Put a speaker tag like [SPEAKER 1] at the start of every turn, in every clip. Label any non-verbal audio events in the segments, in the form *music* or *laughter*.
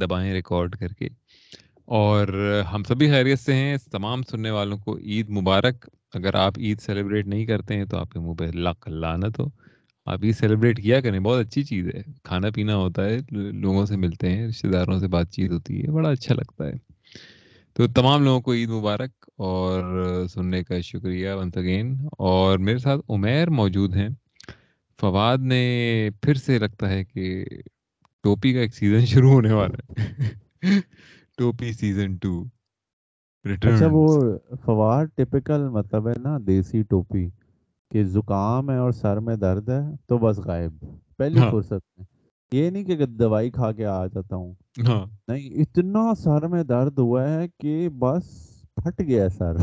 [SPEAKER 1] دبائیں record کر کے۔ اور ہم سبھی خیریت سے ہیں، تمام سننے والوں کو عید مبارک۔ اگر آپ عید سیلیبریٹ نہیں کرتے ہیں تو آپ کے منہ پہ لاکھ لانت ہو۔ آپ عید سیلیبریٹ کیا کریں؟ بہت اچھی چیز ہے۔ کھانا پینا ہوتا ہے، لوگوں سے ملتے ہیں رشتے داروں سے بات چیت ہوتی ہے، بڑا اچھا لگتا ہے۔ تو تمام لوگوں کو عید مبارک۔ اور سننے کا شکریہ ونس اگین اور میرے ساتھ عمیر موجود ہیں۔ فواد نے پھر سے لگتا ہے کہ ٹوپی کا ایک سیزن شروع ہونے والا ہے ٹوپی سیزن ٹو
[SPEAKER 2] اچھا وہ ٹپکل مطلب ہے نا دیسی ٹوپی کہ زکام ہے اور سر میں درد ہے تو بس غائب پہلی۔ فرصت میں یہ نہیں کہ دوائی کھا کے آ جاتا ہوں۔ نہیں اتنا سر میں درد ہوا ہے کہ بس پھٹ گیا سر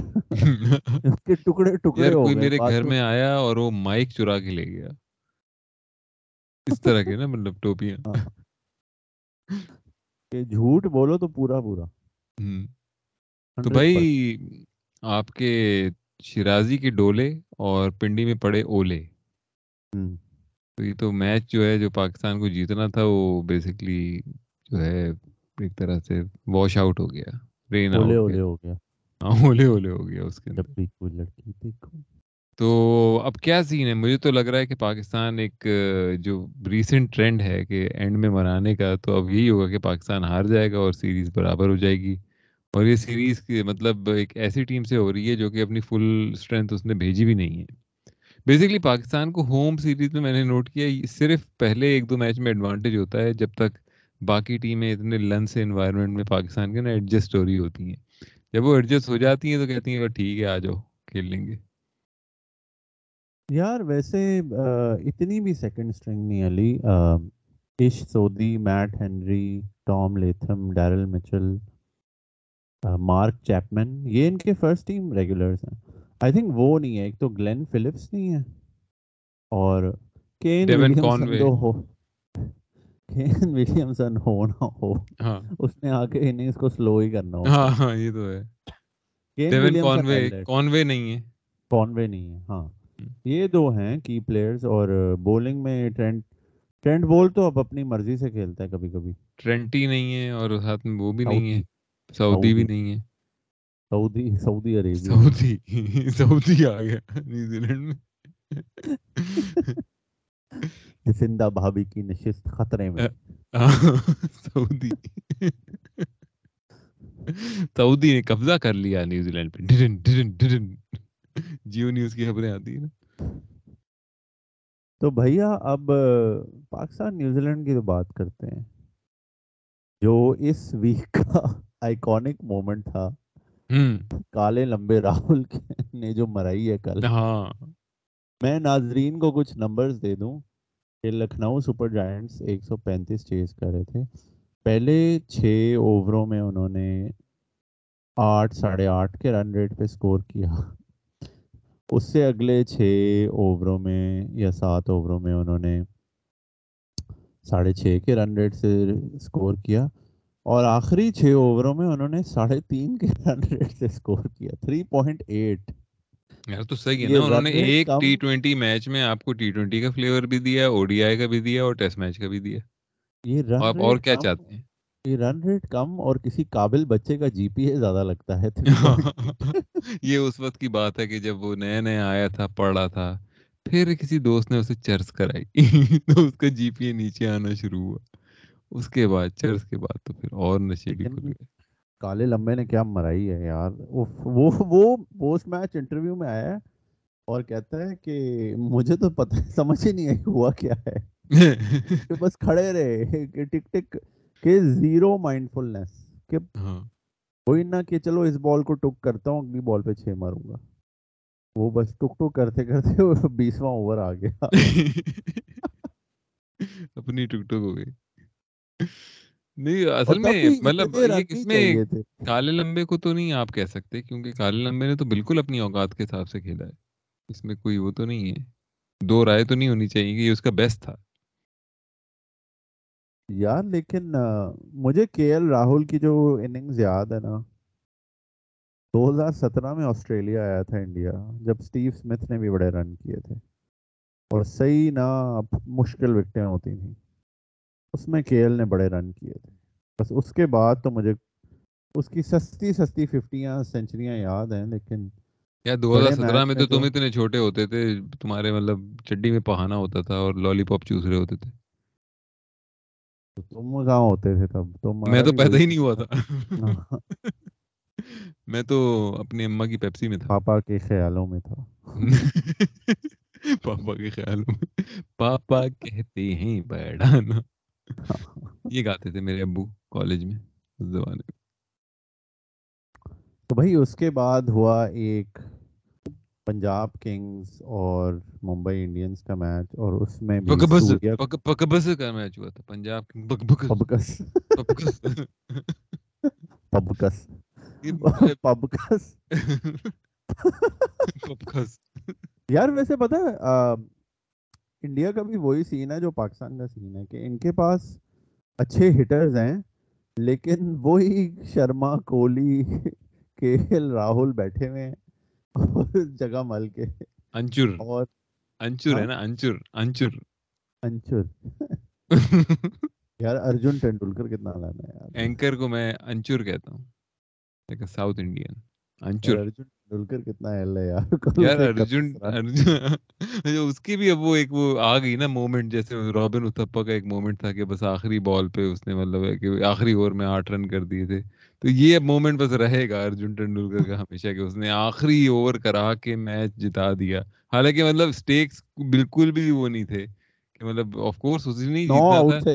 [SPEAKER 2] اس کے ٹکڑے ٹکڑے ہو
[SPEAKER 1] گئے میرے گھر میں آیا اور وہ مائک چرا کے لے گیا اس طرح کے نا مطلب ٹوپیاں۔
[SPEAKER 2] کہ جھوٹ بولو تو پورا پورا
[SPEAKER 1] تو بھائی آپ کے شرازی کے ڈولے اور پنڈی میں پڑے اولے۔ تو یہ تو میچ جو ہے جو پاکستان کو جیتنا تھا وہ بیسکلی جو ہے ایک طرح سے واش آؤٹ ہو گیا۔ رین اولے اولے ہو گیا۔ ہاں اولے اولے ہو گیا اس کے اندر۔ تو اب کیا سین ہے؟ مجھے تو لگ رہا ہے کہ پاکستان ایک، جو ریسنٹ ٹرینڈ ہے کہ اینڈ میں منانے کا، تو اب یہی ہوگا کہ پاکستان ہار جائے گا اور سیریز برابر ہو جائے گی۔ اور یہ سیریز مطلب ایک ایسی ٹیم سے ہو رہی ہے جو کہ اپنی فل اسٹرینتھ اس نے بھیجی بھی نہیں ہے۔ بیسکلی پاکستان کو ہوم سیریز میں میں نے نوٹ کیا صرف پہلے ایک دو میچ میں ایڈوانٹیج ہوتا ہے، جب تک باقی ٹیمیں اتنے لن سے انوائرمنٹ میں پاکستان کے نا ایڈجسٹ ہو رہی ہوتی ہیں۔ جب وہ ایڈجسٹ ہو جاتی ہیں تو کہتی ہیں ٹھیک ہے، آ جاؤ، کھیل لیں گے۔
[SPEAKER 2] یار ویسے اتنی بھی سیکنڈ اسٹرنگ نہیں علی Ish Sodhi Matt Henry Tom Latham Daryl Mitchell Mark Chapman یہ ان کے فرسٹ ٹیم ریگولرز ہیں۔ آئی تھنک وہ نہیں ہے ایک تو گلین فلپس نہیں ہے اور کین کین ولیمسن ہو نہ ہو۔ ہاں۔ اس نے آ کے اننگز کو سلو ہی کرنا
[SPEAKER 1] ہو ہاں ہاں یہ تو ہے۔ ڈیون کانوے کانوے نہیں ہے۔
[SPEAKER 2] کانوے نہیں ہے ہاں۔ یہ دو ہیں کی پلیئرز اور بولنگ میں ٹرینٹ ٹرینٹ بول تو اب اپنی مرضی سے کھیلتا ہے کبھی کبھی۔
[SPEAKER 1] ٹرینٹی نہیں ہے اور ساتھ میں وہ بھی نہیں ہے۔ سعودی بھی نہیں ہے۔
[SPEAKER 2] سعودی سعودی عربیہ
[SPEAKER 1] سعودی سعودی آ گیا نیوزی لینڈ میں۔ *laughs*
[SPEAKER 2] زندہ بھابی کی نشست خطرے میں۔
[SPEAKER 1] سعودی سعودی نے قبضہ کر لیا نیوزی لینڈ پہ۔ ڈرن ڈرن ڈرن جیو نیوز کی خبریں آتی ہیں
[SPEAKER 2] تو بھیا اب پاکستان نیوزی لینڈ کی تو بات کرتے ہیں۔ جو اس ویک کا آئیکونک مومنٹ تھا۔ کالے لمبے راہل نے جو مرائی ہے کل۔ ہاں۔ میں ناظرین کو کچھ نمبرز دے دوں کہ لکھنؤ سپر جائنٹس ایک سو پینتیس چیز کر رہے تھے۔ پہلے چھ اووروں میں انہوں نے آٹھ ساڑھے آٹھ کے رن ریٹ پہ سکور کیا۔ اس سے اگلے چھ اووروں میں یا سات اووروں میں انہوں نے ساڑھے چھ کے رن ریٹ سے سکور کیا اور آخری چھ اووروں میں انہوں نے ساڑھے تین کے رن ریٹ سے سکور کیا۔ تھری پوائنٹ ایٹ
[SPEAKER 1] یار تو صحیح ہے نا انہوں نے ایک ٹی ٹوینٹی میچ میں آپ کو ٹی ٹوینٹی کا فلیور بھی دیا او ڈی آئی کا بھی دیا اور ٹیسٹ میچ کا بھی دیا۔ یہ آپ اور کیا چاہتے ہیں؟
[SPEAKER 2] رن ریٹ کم اور کسی قابل بچے کا جی پی اے زیادہ لگتا ہے *laughs*
[SPEAKER 1] یہ اس وقت کی بات ہے کہ جب وہ نیا نیا آیا تھا پڑھ رہا تھا پھر کسی دوست نے اسے چرس کرائی *laughs* تو اس کا جی پی اے نیچے آنا شروع ہوا۔ اس کے بعد چرس کے بعد تو پھر اور نشے بھی کھل گئے۔
[SPEAKER 2] کالے لمبے نے کیا مرائی ہے یار۔ وہ وہ پوسٹ میچ انٹرویو میں آیا ہے اور کہتا ہے کہ مجھے تو پتہ *laughs* سمجھ ہی نہیں ہے ہوا کیا ہے۔ بس کھڑے رہے ٹک ٹک کہ زیرو مائنڈ فلنس کہ کوئی نہ کہ چلو اس بال کو ٹک کرتا ہوں اگلی بال پہ چھ ماروں گا۔ وہ بس ٹک ٹک کرتے کرتے بیسواں اوور آ گیا۔ *laughs*
[SPEAKER 1] اپنی ٹک ٹک ہو گئی۔ نہیں اصل میں مطلب کس میں کالے لمبے کو تو نہیں آپ کہہ سکتے کیونکہ کالے لمبے نے تو بالکل اپنی اوقات کے حساب سے کھیلا ہے۔ اس میں کوئی وہ تو نہیں ہے۔ دو رائے تو نہیں ہونی چاہیے کہ یہ اس کا بیسٹ تھا۔
[SPEAKER 2] یار لیکن مجھے کے ایل راہل کی جو اننگز یاد ہے نا دو ہزار سترہ میں آسٹریلیا آیا تھا انڈیا جب اسٹیو اسمتھ نے بھی بڑے رن کیے تھے۔ اور صحیح نہ مشکل وکٹیں ہوتی تھیں۔ اس میں کے ایل نے بڑے رن کیے تھے۔ بس اس کے بعد تو مجھے اس کی سستی سستی ففٹیاں سینچریاں یاد ہیں لیکن
[SPEAKER 1] یا دو ہزار سترہ میں تو تم اتنے چھوٹے ہوتے تھے تمہارے مطلب چڈی میں پہانا ہوتا تھا اور لالی پاپ چوس رہے ہوتے تھے۔
[SPEAKER 2] تم کہاں ہوتے تھے تب تم
[SPEAKER 1] میں تو پیدا ہی نہیں ہوا تھا میں تو اپنی اما کی پیپسی میں تھا
[SPEAKER 2] پاپا کے خیالوں میں تھا
[SPEAKER 1] پاپا کے خیالوں میں پاپا کہتے ہیں بیڑانا یہ گاتے تھے میرے ابو کالج میں اس زمانے میں
[SPEAKER 2] تو بھائی اس کے بعد ہوا ایک پنجاب کنگز اور ممبئی انڈینز کا میچ اور اس میں بھی
[SPEAKER 1] کا میچ ہوا تھا پنجاب *laughs* *laughs*
[SPEAKER 2] یار ویسے پتا ہے انڈیا کا بھی وہی سین ہے جو پاکستان کا سین ہے کہ ان کے پاس اچھے ہٹرز ہیں لیکن وہی شرما کوہلی کے راہل بیٹھے ہوئے ہیں۔ اور جگہ مل کے۔
[SPEAKER 1] انچر
[SPEAKER 2] اور
[SPEAKER 1] انچر ہے نا انچر انچر
[SPEAKER 2] انچر *laughs* یار ارجن ٹینڈولکر کتنا لانا ہے یار۔
[SPEAKER 1] اینکر کو میں انچر کہتا ہوں ایک ساؤتھ انڈین انچر
[SPEAKER 2] ارجن ٹینڈولکر کتنا ایل ہے
[SPEAKER 1] یار۔ یار ارجن ارجن۔ *laughs* اس کی بھی اب وہ ایک وہ آ گئی نا مومنٹ جیسے رابن اتھپا کا ایک مومنٹ تھا کہ بس آخری بال پہ اس نے مطلب ہے کہ آخری اوور میں آٹھ رن کر دیے تھے۔ تو یہ مومنٹ بس رہے گا ارجن ٹینڈولکر کا ہمیشہ کہ اس نے آخری اوور کرا کے میچ جتا دیا۔ حالانکہ مطلب سٹیکس بالکل بھی وہ نہیں تھے کہ مطلب آف کورس اس نے جیتنا تھا۔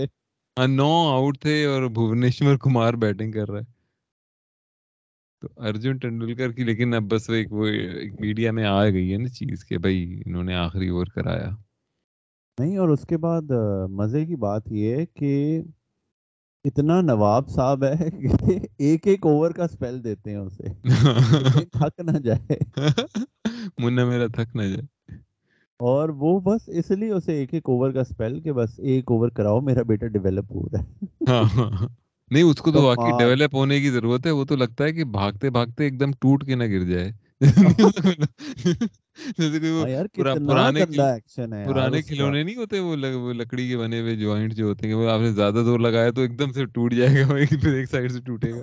[SPEAKER 1] ہاں نو آؤٹ تھے اور بھونیشور کمار بیٹنگ کر رہا ہے۔ تو ارجن ٹینڈولکر کی لیکن اب بس ایک وہ ایک میڈیا میں آ گئی ہے نا چیز کہ بھائی انہوں نے آخری اوور کرایا۔
[SPEAKER 2] نہیں اور اس کے بعد مزے کی بات یہ ہے کہ اتنا نواب صاحب ہے کہ ایک ایک اوور کا سپیل دیتے ہیں اسے۔ *laughs* تھک نہ جائے۔ *laughs*
[SPEAKER 1] منا میرا تھک نہ جائے۔
[SPEAKER 2] اور وہ بس اس لیے اسے ایک ایک اوور کا سپیل کہ بس ایک اوور کراؤ میرا بیٹا ڈیولپ ہو رہا ہے۔
[SPEAKER 1] ہاں، ہاں، ہاں۔ نہیں اس کو تو واقعی ڈیولپ ہونے کی ضرورت ہے۔ وہ تو لگتا ہے کہ بھاگتے بھاگتے ایک دم ٹوٹ کے نہ گر جائے۔ پرانے کھلونے نہیں ہوتے وہ لکڑی کے بنے ہوئے جوائنٹ جو ہوتے ہیں وہ آپ نے زیادہ زور لگایا تو ایک دم سے ٹوٹ جائے گا پھر ایک سائڈ سے ٹوٹے گا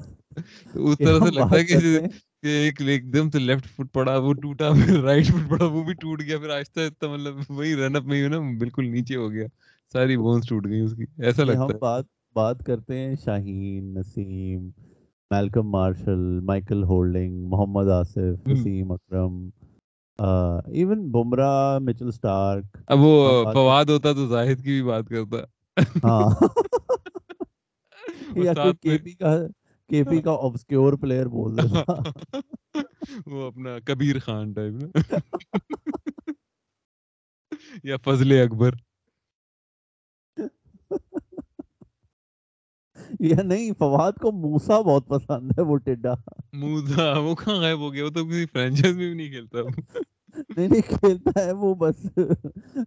[SPEAKER 1] تو اس طرح سے لگتا ہے کہ ایک ایک دم سے لیفٹ فٹ پڑا وہ ٹوٹا پھر رائٹ فٹ پڑا وہ بھی ٹوٹ گیا پھر آہستہ آہستہ مطلب وہی رن اپ میں نا بالکل نیچے ہو گیا ساری بونس ٹوٹ گئی اس کی ایسا لگتا ہے
[SPEAKER 2] بات بات کرتے ہیں Shaheen Naseem Malcolm Marshall Michael Holding Mohammad Asif Naseem Akram even Bumrah Mitchell Starc
[SPEAKER 1] اب وہ فواد ہوتا تو زاہد کی بھی بات کرتا۔
[SPEAKER 2] ہاں۔ *laughs* یا کوئی کے پی کا کے پی کا پلیئر بول *laughs*
[SPEAKER 1] وہ اپنا کبیر خان ٹائپ نا۔ *laughs* یا فضل اکبر۔
[SPEAKER 2] یا نہیں فواد کو موسا بہت پسند ہے وہ ٹڈا۔
[SPEAKER 1] موسا وہ کہاں غائب ہو گیا؟ وہ تو کسی فرینچائز میں بھی نہیں کھیلتا۔
[SPEAKER 2] نہیں نہیں کھیلتا ہے وہ بس۔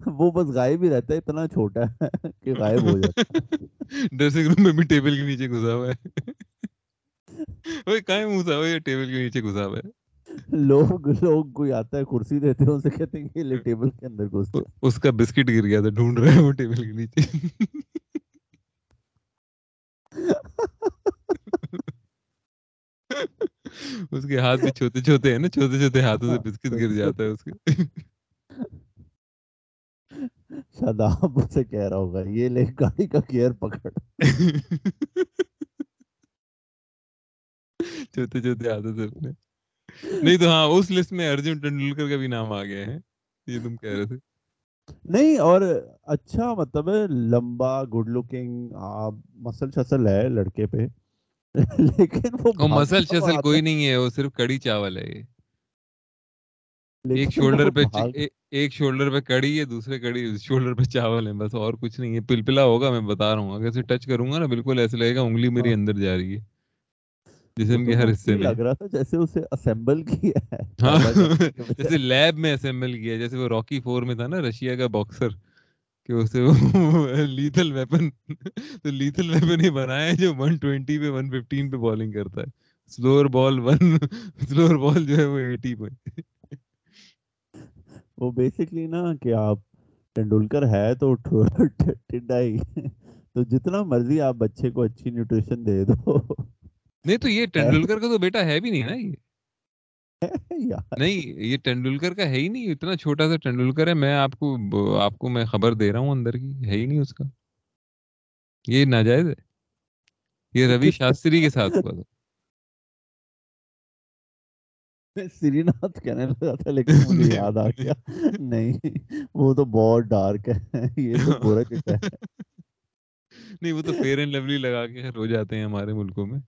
[SPEAKER 2] وہ بس غائب ہی رہتا ہے اتنا چھوٹا ہے کہ غائب ہو جاتا
[SPEAKER 1] ڈریسنگ روم میں بھی ٹیبل کے نیچے گھسا ہوا ہے۔ وہ کہیں موسا؟ وہ ٹیبل کے نیچے گھسا ہوا ہے۔
[SPEAKER 2] لوگ لوگ کوئی آتا ہے کرسی دیتے ہیں اسے کہتے ہیں کہ لے ٹیبل کے اندر گھس
[SPEAKER 1] اس کا بسکٹ گر گیا تھا ڈھونڈ رہا ہے وہ ٹیبل کے نیچے۔ اس کے ہاتھ بھی چھوٹے چھوٹے ہیں نا چھوٹے چھوٹے ہاتھوں سے بسکٹ گر جاتا ہے اس کے۔
[SPEAKER 2] شاداب سے کہہ رہا ہوگا یہ لے گاڑی کا گیئر پکڑ۔
[SPEAKER 1] چھوٹے چھوٹے ہاتھوں سے اپنے۔ نہیں تو ہاں اس لسٹ میں ارجن ٹینڈولکر کا بھی نام آ گیا ہے۔ یہ تم کہہ رہے تھے۔
[SPEAKER 2] نہیں اور اچھا مطلب لمبا گڈ لکنگ مسل شسل ہے لڑکے پہ۔ لیکن
[SPEAKER 1] وہ مسل شسل کوئی نہیں ہے وہ صرف کڑی چاول ہے یہ ایک شولڈر پہ ایک شولڈر پہ کڑی ہے دوسرے کڑی شولڈر پہ چاول ہے بس اور کچھ نہیں ہے پلپلا ہوگا میں بتا رہا ہوں اگر اسے ٹچ کروں گا نا بالکل ایسے لگے گا انگلی میری۔ اندر جا رہی ہے جسم کے ہر حصے میں
[SPEAKER 2] لگ رہا تھا جیسے اسے اسمبل کیا ہے
[SPEAKER 1] جیسے لیب میں اسمبل کیا جیسے وہ راکی فور میں تھا نا رشیا کا باکسر کہ اسے لیتھل ویپن تو لیتھل ویپن ہی بنایا جو 120 پہ 115 پہ بالنگ کرتا ہے۔ سلور بال سلور بال جو ہے وہ 80 پہ۔
[SPEAKER 2] وہ نا کہ آپ ٹنڈولکر ہے تو *laughs* ٹڈا ہی۔ تو جتنا مرضی آپ بچے کو اچھی نیوٹریشن دے دو۔
[SPEAKER 1] نہیں تو یہ *laughs* ٹینڈولکر کا تو بیٹا ہے بھی نہیں نا یہ۔ نہیں یہ ٹینڈولکر کا ہے ہی نہیں اتنا چھوٹا سا ٹینڈولکر ہے میں آپ کو آپ کو میں خبر دے رہا ہوں اندر کی ہے ہی نہیں اس کا یہ ناجائز ہے یہ روی شاستری کے ساتھ ہوا تھا
[SPEAKER 2] سری ناتھ کہنے لگا تھا لیکن مجھے یاد آ گیا نہیں وہ تو بہت ڈارک ہے یہ تو پورا چٹا ہے
[SPEAKER 1] نہیں وہ تو فیئر اینڈ لولی لگا کے رو جاتے ہیں ہمارے ملکوں میں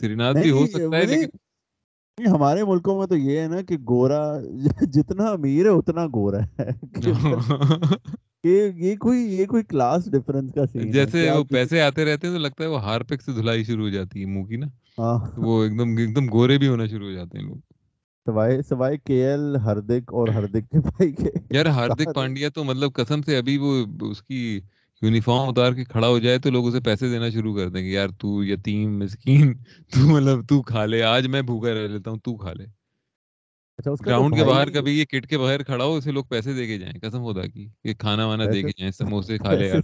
[SPEAKER 1] سری ناتھ بھی ہو سکتا ہے لیکن
[SPEAKER 2] ہمارے ملکوں میں تو یہ ہے نا کہ گورا *laughs* جتنا امیر ہے اتنا گورا ہے۔ *laughs* *laughs* یہ کوئی یہ کوئی کلاس ڈیفرنس کا سین
[SPEAKER 1] جیسے وہ پیسے آتے رہتے ہیں تو لگتا ہے وہ ہار پک سے دھلائی شروع ہو جاتی ہے منہ کی نا۔ ہاں۔ وہ ایک دم ایک دم گورے بھی ہونا شروع ہو جاتے ہیں لوگ۔
[SPEAKER 2] سوائے سوائے کے ایل ہردک اور ہردک کے بھائی کے
[SPEAKER 1] یار ہردک پانڈیا تو مطلب قسم سے ابھی وہ اس کی یونیفارم اتار کے کھڑا ہو جائے تو لوگ اسے پیسے دینا شروع کر دیں گے یار تو یتیم مسکین تو مطلب تو کھا لے آج میں بھوکا رہ لیتا ہوں تو کھا لے۔ گراؤنڈ اچھا، کے باہر کبھی یہ کٹ کے باہر کھڑا ہو اسے لوگ پیسے دے کے جائیں قسم خدا کی کہ کھانا وانا دے کے جائیں سموسے کھا لے یار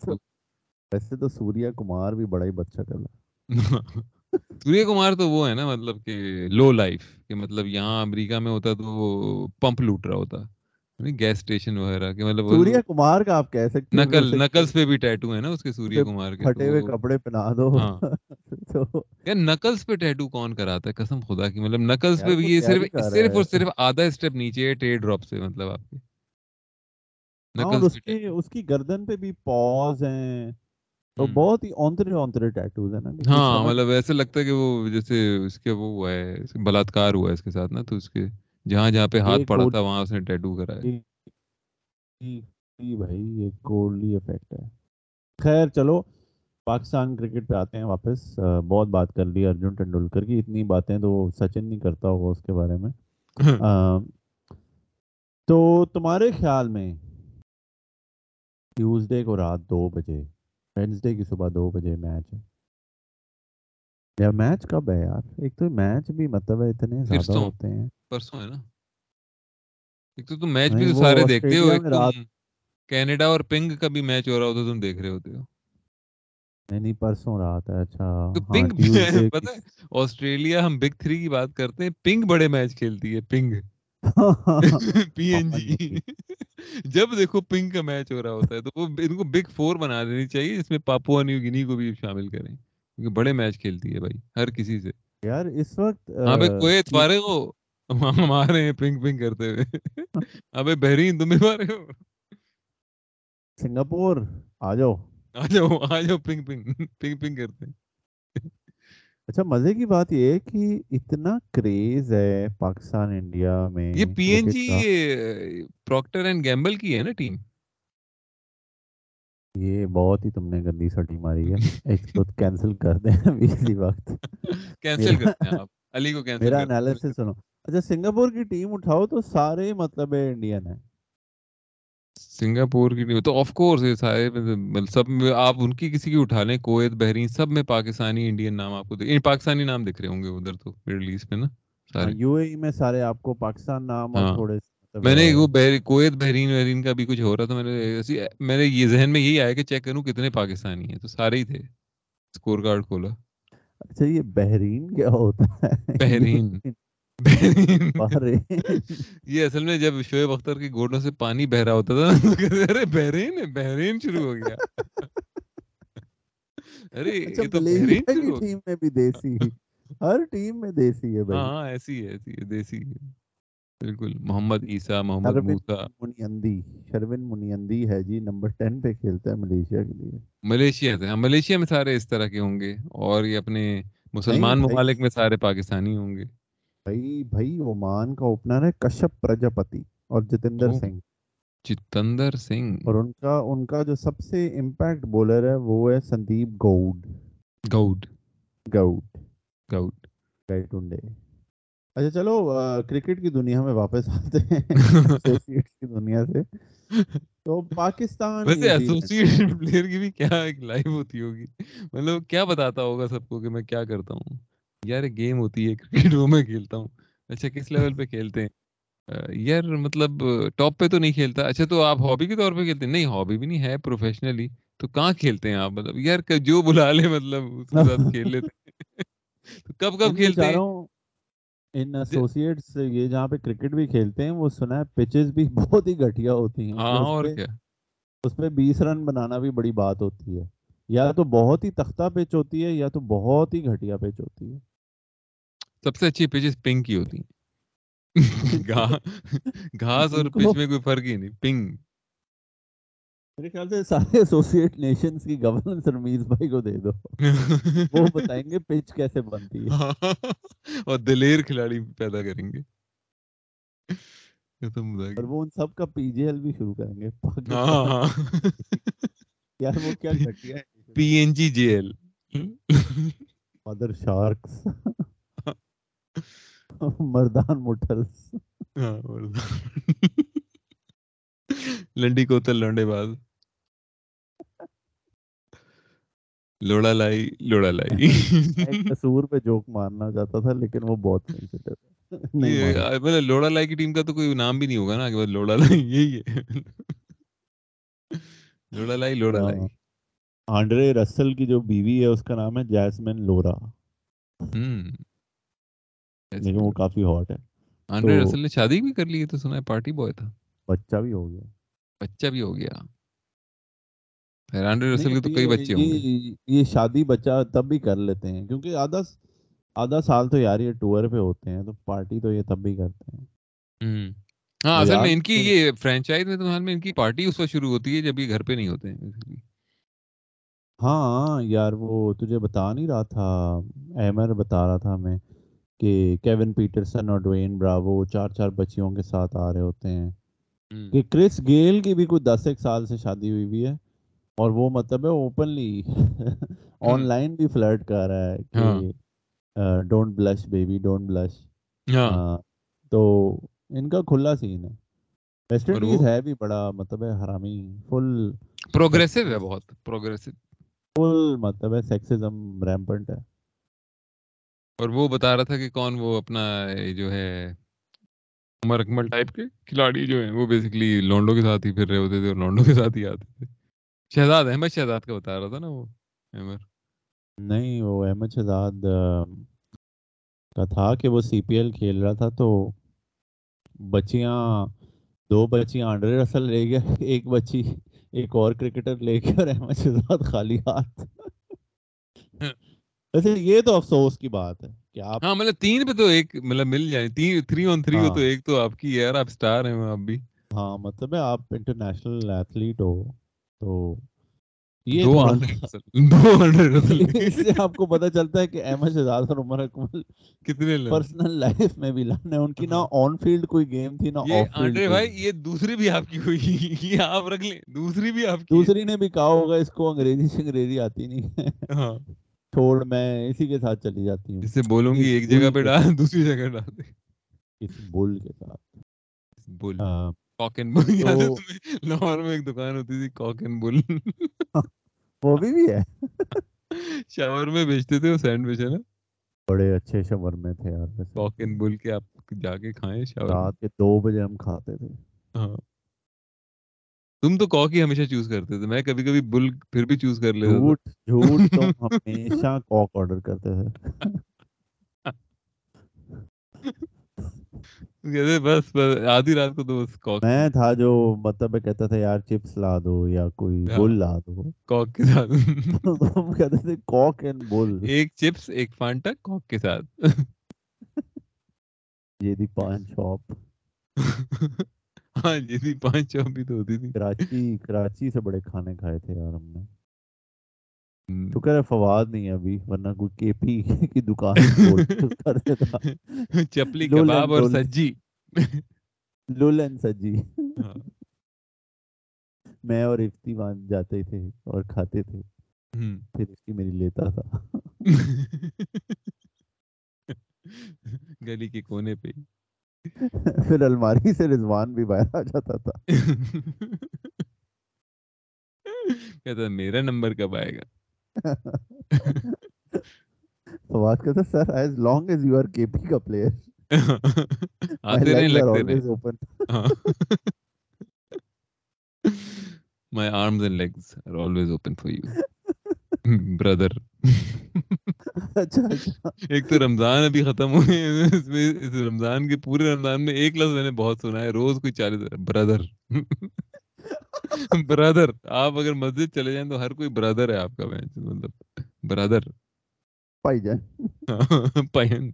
[SPEAKER 2] ویسے تو سوریا کمار بھی بڑا ہی بچہ کر رہا۔ *laughs*
[SPEAKER 1] سوریہ کمار تو وہ ہے نا مطلب کہ لو لائف کہ مطلب یہاں امریکہ میں ہوتا تو وہ پمپ لوٹ رہا ہوتا۔ گیس اسٹیشن وغیرہ کہ مطلب
[SPEAKER 2] سوریہ کمار کا آپ کہہ سکتے
[SPEAKER 1] نکلز پہ بھی ٹیٹو ہے نا اس کے سوریہ کمار کے
[SPEAKER 2] پھٹے ہوئے کپڑے پہنا دو۔ ہاں۔ *laughs*
[SPEAKER 1] یار پہ ٹیٹو کون کراتا ہے؟ قسم خدا کی مطلب پہ بھی یہ صرف صرف اور صرف آدھا اسٹیپ نیچے ہے ٹیڈ ڈراپ سے مطلب آپ کے۔
[SPEAKER 2] پہ اس کی گردن پہ بھی پاز ہیں۔ تو بہت ہی اونترے اونترے ٹیٹوز ہیں نا
[SPEAKER 1] ہاں مطلب ایسے لگتا ہے کہ وہ جیسے اس کے وہ ہوا ہے بلاತ್کار ہوا ہے اس کے ساتھ نا تو اس کے۔ جہاں جہاں پہ ہاتھ پڑا تھا وہاں اس نے ٹیٹو کرا ہے
[SPEAKER 2] بھائی یہ کوہلی افیکٹ ہے۔ خیر چلو پاکستان کرکٹ پہ آتے ہیں واپس۔ بہت بات کر لی ارجن ٹنڈولکر کی۔ اتنی باتیں تو سچن نہیں کرتا ہوگا اس کے بارے میں۔ *laughs* تو تمہارے خیال میں ٹیوزڈے کو رات دو بجے وینسڈے کی صبح دو بجے میچ ہے؟ یا میچ کب ہے یار؟ ایک تو میچ بھی مطلب ہے اتنے زیادہ ہوتے ہیں۔
[SPEAKER 1] پرسوں ہے نا۔ ایک تو تم میچ بھی تو سارے دیکھتے ہو ایک کینیڈا اور پنگ کا بھی میچ ہو رہا ہوتا تم دیکھ رہے ہوتے ہو۔
[SPEAKER 2] نہیں نہیں پرسوں رات ہے اچھا
[SPEAKER 1] تو پنگ *laughs* پتہ ہے آسٹریلیا ہم بگ تھری کی بات کرتے ہیں پنگ بڑے میچ کھیلتی ہے پنگ۔ *laughs* پی این جی۔ جب دیکھو پنک کا میچ ہو رہا ہوتا ہے تو وہ ان کو بگ فور بنا دینی چاہیے جس میں پاپوا نیو گنی کو بھی شامل کریں کیونکہ بڑے میچ کھیلتی ہے بھائی ہر کسی سے۔
[SPEAKER 2] یار اس وقت
[SPEAKER 1] ہاں بھائی کویت فارغ ہو ہم آ رہے ہیں پنک پنک کرتے ہوئے۔ *laughs* ابے بحرین تم بھی مارے ہو۔
[SPEAKER 2] سنگاپور آ جاؤ۔
[SPEAKER 1] آ جاؤ آ جاؤ پنک پنک پنک پنک کرتے ہیں۔
[SPEAKER 2] اچھا مزے کی بات یہ ہے کہ اتنا کریز ہے پاکستان انڈیا میں
[SPEAKER 1] یہ P N G Procter and Gamble کی ہے نا ٹیم
[SPEAKER 2] یہ بہت ہی تم نے گندی سا ٹیم ماری ہے۔ اس کو کینسل کر دیں ابھی اسی وقت۔ *laughs*
[SPEAKER 1] کینسل کرتے ہیں آپ۔ *laughs* علی کو کینسل
[SPEAKER 2] میرا انالیسس سنو۔ اچھا سنگاپور کی ٹیم اٹھاؤ تو سارے مطلب انڈین ہیں۔
[SPEAKER 1] سنگاپور کی ٹیم تو آف کورس یہ سارے سب آپ ان کی کسی کی اٹھا لیں کویت بحرین سب میں پاکستانی انڈین نام آپ کو پاکستانی نام دکھ رہے ہوں گے ادھر تو مڈل ایسٹ میں نا
[SPEAKER 2] سارے۔ یو اے میں سارے آپ کو پاکستان نام اور ہاں۔ تھوڑے
[SPEAKER 1] مطلب میں نے وہ کویت بحرین بحرین کا بھی کچھ ہو رہا تھا میں نے میرے یہ ذہن میں یہی آیا کہ چیک کروں کتنے پاکستانی ہیں تو سارے ہی تھے۔ اسکور کارڈ کھولا۔
[SPEAKER 2] اچھا یہ بحرین کیا ہوتا ہے؟
[SPEAKER 1] بحرین۔ *laughs* یہ اصل میں جب شعیب اختر کی گوڈوں سے پانی بہ رہا ہوتا تھا ارے بحرین بحرین شروع ہو گیا۔ ارے
[SPEAKER 2] اچھا، یہ تو بحرین شروع ٹیم میں بھی دیسی ہر ٹیم میں دیسی ہے بھائی۔
[SPEAKER 1] ہاں ایسی ہے ایسی ہے دیسی ہے۔ بالکل محمد عیسیٰ محمد موسیٰ۔
[SPEAKER 2] منیندی شروین منیندی ہے جی نمبر ٹین پہ کھیلتا ہے ملیشیا کے لیے۔
[SPEAKER 1] ملیشیا سے ہاں ملیشیا میں سارے اس طرح کے ہوں گے اور یہ اپنے مسلمان ممالک میں سارے پاکستانی ہوں گے۔
[SPEAKER 2] بھائی بھائی اومان کا اوپنر ہے کشپ پرجاپتی اور جتندر سنگھ۔
[SPEAKER 1] جتندر سنگھ۔
[SPEAKER 2] اور ان کا ان کا جو سب سے امپیکٹ بولر ہے وہ ہے سندیپ گوڈ
[SPEAKER 1] گوڈ
[SPEAKER 2] گوڈ
[SPEAKER 1] گوڈ
[SPEAKER 2] اچھا چلو کرکٹ کی دنیا میں واپس آتے ہیں۔ *laughs* کی دنیا سے۔ تو پاکستان
[SPEAKER 1] ویسے ایسوسیٹ پلیئر *laughs* کی بھی کیا ایک لائف ہوتی ہوگی۔ مطلب کیا بتاتا ہوگا سب کو کہ میں کیا کرتا ہوں؟ یار گیم ہوتی ہے کرکٹ وہ میں کھیلتا ہوں۔ اچھا کس لیول پہ کھیلتے ہیں؟ یار مطلب ٹاپ پہ تو نہیں کھیلتا۔ اچھا تو آپ ہابی کے طور پہ کھیلتے ہیں؟ نہیں ہابی بھی نہیں ہے پروفیشنلی تو کہاں کھیلتے ہیں آپ؟ مطلب یار جو بلا لے مطلب اس کے ساتھ کھیل لیتے کب کب کھیلتے ہیں؟
[SPEAKER 2] ان ایسوسیٹس یہ جہاں پہ کرکٹ بھی کھیلتے ہیں وہ سنا ہے پچز بھی *laughs* بہت ہی گھٹیا ہوتی ہیں۔
[SPEAKER 1] ہاں اور کیا؟
[SPEAKER 2] اس میں بیس رن بنانا بھی بڑی بات ہوتی ہے۔ یا تو بہت ہی تختہ پچ ہوتی ہے یا تو بہت ہی گھٹیا پچ ہوتی ہے۔
[SPEAKER 1] سب سے اچھی پچز پنک کی ہوتی ہیں۔ *laughs* گھاس اور پچ میں کوئی فرق ہی نہیں پنک۔
[SPEAKER 2] میرے خیال سے سارے ایسوسیٹ نیشنز کی گورننس رمیز بھائی کو دے دو۔ وہ بتائیں گے پچ کیسے بنتی ہے۔ *laughs*
[SPEAKER 1] اور دلیر کھلاڑی پیدا کریں گے۔
[SPEAKER 2] اور وہ ان سب کا پی جی ایل بھی شروع کریں گے۔
[SPEAKER 1] ہاں ہاں۔ *laughs*
[SPEAKER 2] یار وہ کیا گھٹیا ہے۔
[SPEAKER 1] پی این جی جی ایل
[SPEAKER 2] مدر شارکس مردان موٹلس
[SPEAKER 1] ہاں لنڈی کوتل لونڈے باز لوڑا لائی لوڑا لائی۔
[SPEAKER 2] قصور پہ جوک مارنا چاہتا تھا لیکن وہ بہت
[SPEAKER 1] مطلب لوڑا لائی کی ٹیم کا تو کوئی نام بھی نہیں ہوگا نا کہ لوڑا لائی یہی ہے۔ لوڑا لائی لوڑا لائی۔
[SPEAKER 2] ہاں۔ آنڈرے رسل کی جو بیوی ہے اس کا نام ہے جیسمن لورا۔ لیکن وہ کافی ہاٹ ہے۔
[SPEAKER 1] آنڈرے رسل نے شادی بھی کر لی ہے تو سنا ہے پارٹی بوائے تھا۔
[SPEAKER 2] بچہ بھی ہو گیا۔
[SPEAKER 1] بچہ بھی ہو گیا۔ رسل کے تو کئی بچے ہوں
[SPEAKER 2] گے۔ یہ شادی بچہ تب بھی کر لیتے ہیں کیونکہ آدھا آدھا سال تو یار یہ ٹور پہ ہوتے ہیں تو پارٹی تو یہ تب بھی کرتے ہیں۔
[SPEAKER 1] ہاں اصل میں ان کی یہ فرینچائز میں تو حال میں ان کی پارٹی اس وقت شروع ہوتی ہے جب یہ گھر پہ نہیں ہوتے ہیں۔
[SPEAKER 2] ہاں یار وہ تجھے بتا نہیں رہا تھا ایمر بتا رہا تھا میں کہ کیون پیٹرسن اور ڈوین براوو چار چار بچیوں کے ساتھ آ رہے ہوتے ہیں۔ کہ کرس گیل کی بھی کوئی دس ایک سال سے شادی ہوئی ہوئی ہے اور وہ مطلب ہے اوپنلی آن لائن بھی فلرٹ کر رہا ہے کہ don't blush baby don't blush تو ان کا کھلا سین ہے۔ ویسٹ انڈیز ہے بھی بڑا مطلب ہے حرامی فل
[SPEAKER 1] پروگریسو ہے بہت پروگریسو
[SPEAKER 2] فل مطلب ہے سیکسزم ریمپنٹ ہے۔
[SPEAKER 1] اور وہ بتا رہا تھا کہ کون وہ اپنا جو ہے عمر اکمل ٹائپ کے کھلاڑی جو ہیں وہ بیسکلی لونڈو کے ساتھ ہی پھر رہے ہوتے تھے اور لونڈو کے ساتھ ہی آتے تھے۔ شہزاد احمد شہزاد کا بتا رہا تھا نا وہ احمد
[SPEAKER 2] نہیں وہ احمد شہزاد کا تھا کہ وہ سی پی ایل کھیل رہا تھا تو بچیاں دو بچیاں آنڈر رسل لے گیا ایک بچی ایک اور کرکٹر لے گیا اور احمد شہزاد خالی ہاتھ۔ ویسے یہ تو افسوس کی بات ہے کہ آپ
[SPEAKER 1] ہاں مطلب تین پہ تو ایک مطلب مل جائے تین تھری آن تھری ہو تو ایک تو آپ کی یار آپ سٹار ہیں آپ بھی۔
[SPEAKER 2] ہاں مطلب ہے آپ انٹرنیشنل ایتھلیٹ ہو تو
[SPEAKER 1] یہ دو *laughs* *laughs*
[SPEAKER 2] اس سے آپ کو چلتا ہے کہ احمد شہزاد اور عمر اکمل
[SPEAKER 1] کتنے
[SPEAKER 2] پرسنل لائف میں بھی لانے ان کی نہ آن فیلڈ کوئی گیم تھی نہ
[SPEAKER 1] آف فیلڈ بھائی یہ دوسری بھی آپ کی ہوئی۔ *laughs* یہ آپ رکھ لیں۔ دوسری بھی آپ کی
[SPEAKER 2] دوسری نے بھی کہا ہوگا اس کو انگریزی سے انگریزی آتی نہیں ہے۔ ہاں۔ چھوڑ میں اسی کے ساتھ چلی جاتی ہوں۔
[SPEAKER 1] اس سے بولوں گی ایک جگہ پہ ڈال دوسری جگہ ڈال۔ دے
[SPEAKER 2] اس بل کے ساتھ۔
[SPEAKER 1] بل کاک اینڈ بل یاد ہے تمہیں؟ لاہور میں ایک دکان ہوتی تھی کاک اینڈ بل
[SPEAKER 2] وہ بھی بھی ہے۔
[SPEAKER 1] شاور میں بیچتے تھے وہ سینڈوچ ہے نا؟
[SPEAKER 2] بڑے اچھے شاور میں تھے یار
[SPEAKER 1] کاک اینڈ بل کے آپ جا کے کھائیں شاور
[SPEAKER 2] رات کے دو بجے ہم کھاتے تھے۔
[SPEAKER 1] ہاں۔ تم تو کوک ہی ہمیشہ چوز کرتے تھے میں کبھی کبھی بل پھر بھی چوز کر لیتا
[SPEAKER 2] جھوٹ جھوٹ تم ہمیشہ کوک آرڈر کرتے تھے۔
[SPEAKER 1] کہتے بس آدھی رات کو تو بس کوک۔
[SPEAKER 2] میں تھا جو مطلب کہتا تھا یار چپس لا دو یا کوئی بل لا دو۔
[SPEAKER 1] کوک کے ساتھ۔
[SPEAKER 2] تم کہتے تھے کوک اینڈ
[SPEAKER 1] ایک چپس ایک فانٹا کوک کے ساتھ۔
[SPEAKER 2] یہ دی پان شاپ۔ *laughs*
[SPEAKER 1] ہاں جی تھی پانچ چوب بھی تو ہوتی تھی۔
[SPEAKER 2] کراچی کراچی سے بڑے کھانے کھائے تھے یار ہم نے۔ شکر ہے فواد نہیں ابھی ورنہ کوئی کے پی کی دکان کر *laughs* دیتا
[SPEAKER 1] چپلی کباب اور سجی۔
[SPEAKER 2] لول اینڈ سجی میں اور افتی وہاں جاتے تھے اور کھاتے تھے۔ پھر اس کی میری لیتا تھا۔ *laughs*
[SPEAKER 1] گلی کے کونے پہ۔ *laughs*
[SPEAKER 2] پھر الماری سے رضوان بھی باہر آ جاتا تھا۔ *laughs*
[SPEAKER 1] کہتا میرا نمبر کب آئے گا؟ *laughs*
[SPEAKER 2] فواد کہتا sir as long as you are K P کا پلیئر
[SPEAKER 1] آتے رہے لگتے رہے۔ my arms and legs are always open for you. *laughs*
[SPEAKER 2] اچھا اچھا *laughs*
[SPEAKER 1] ایک تو رمضان ابھی ختم ہوئے اس رمضان کے پورے رمضان میں ایک لفظ میں نے بہت سنا ہے روز کوئی چالیس بردر *laughs* برادر. آپ اگر مسجد چلے جائیں تو ہر کوئی برادر ہے آپ کا مطلب برادر.
[SPEAKER 2] پائی جان.
[SPEAKER 1] پائن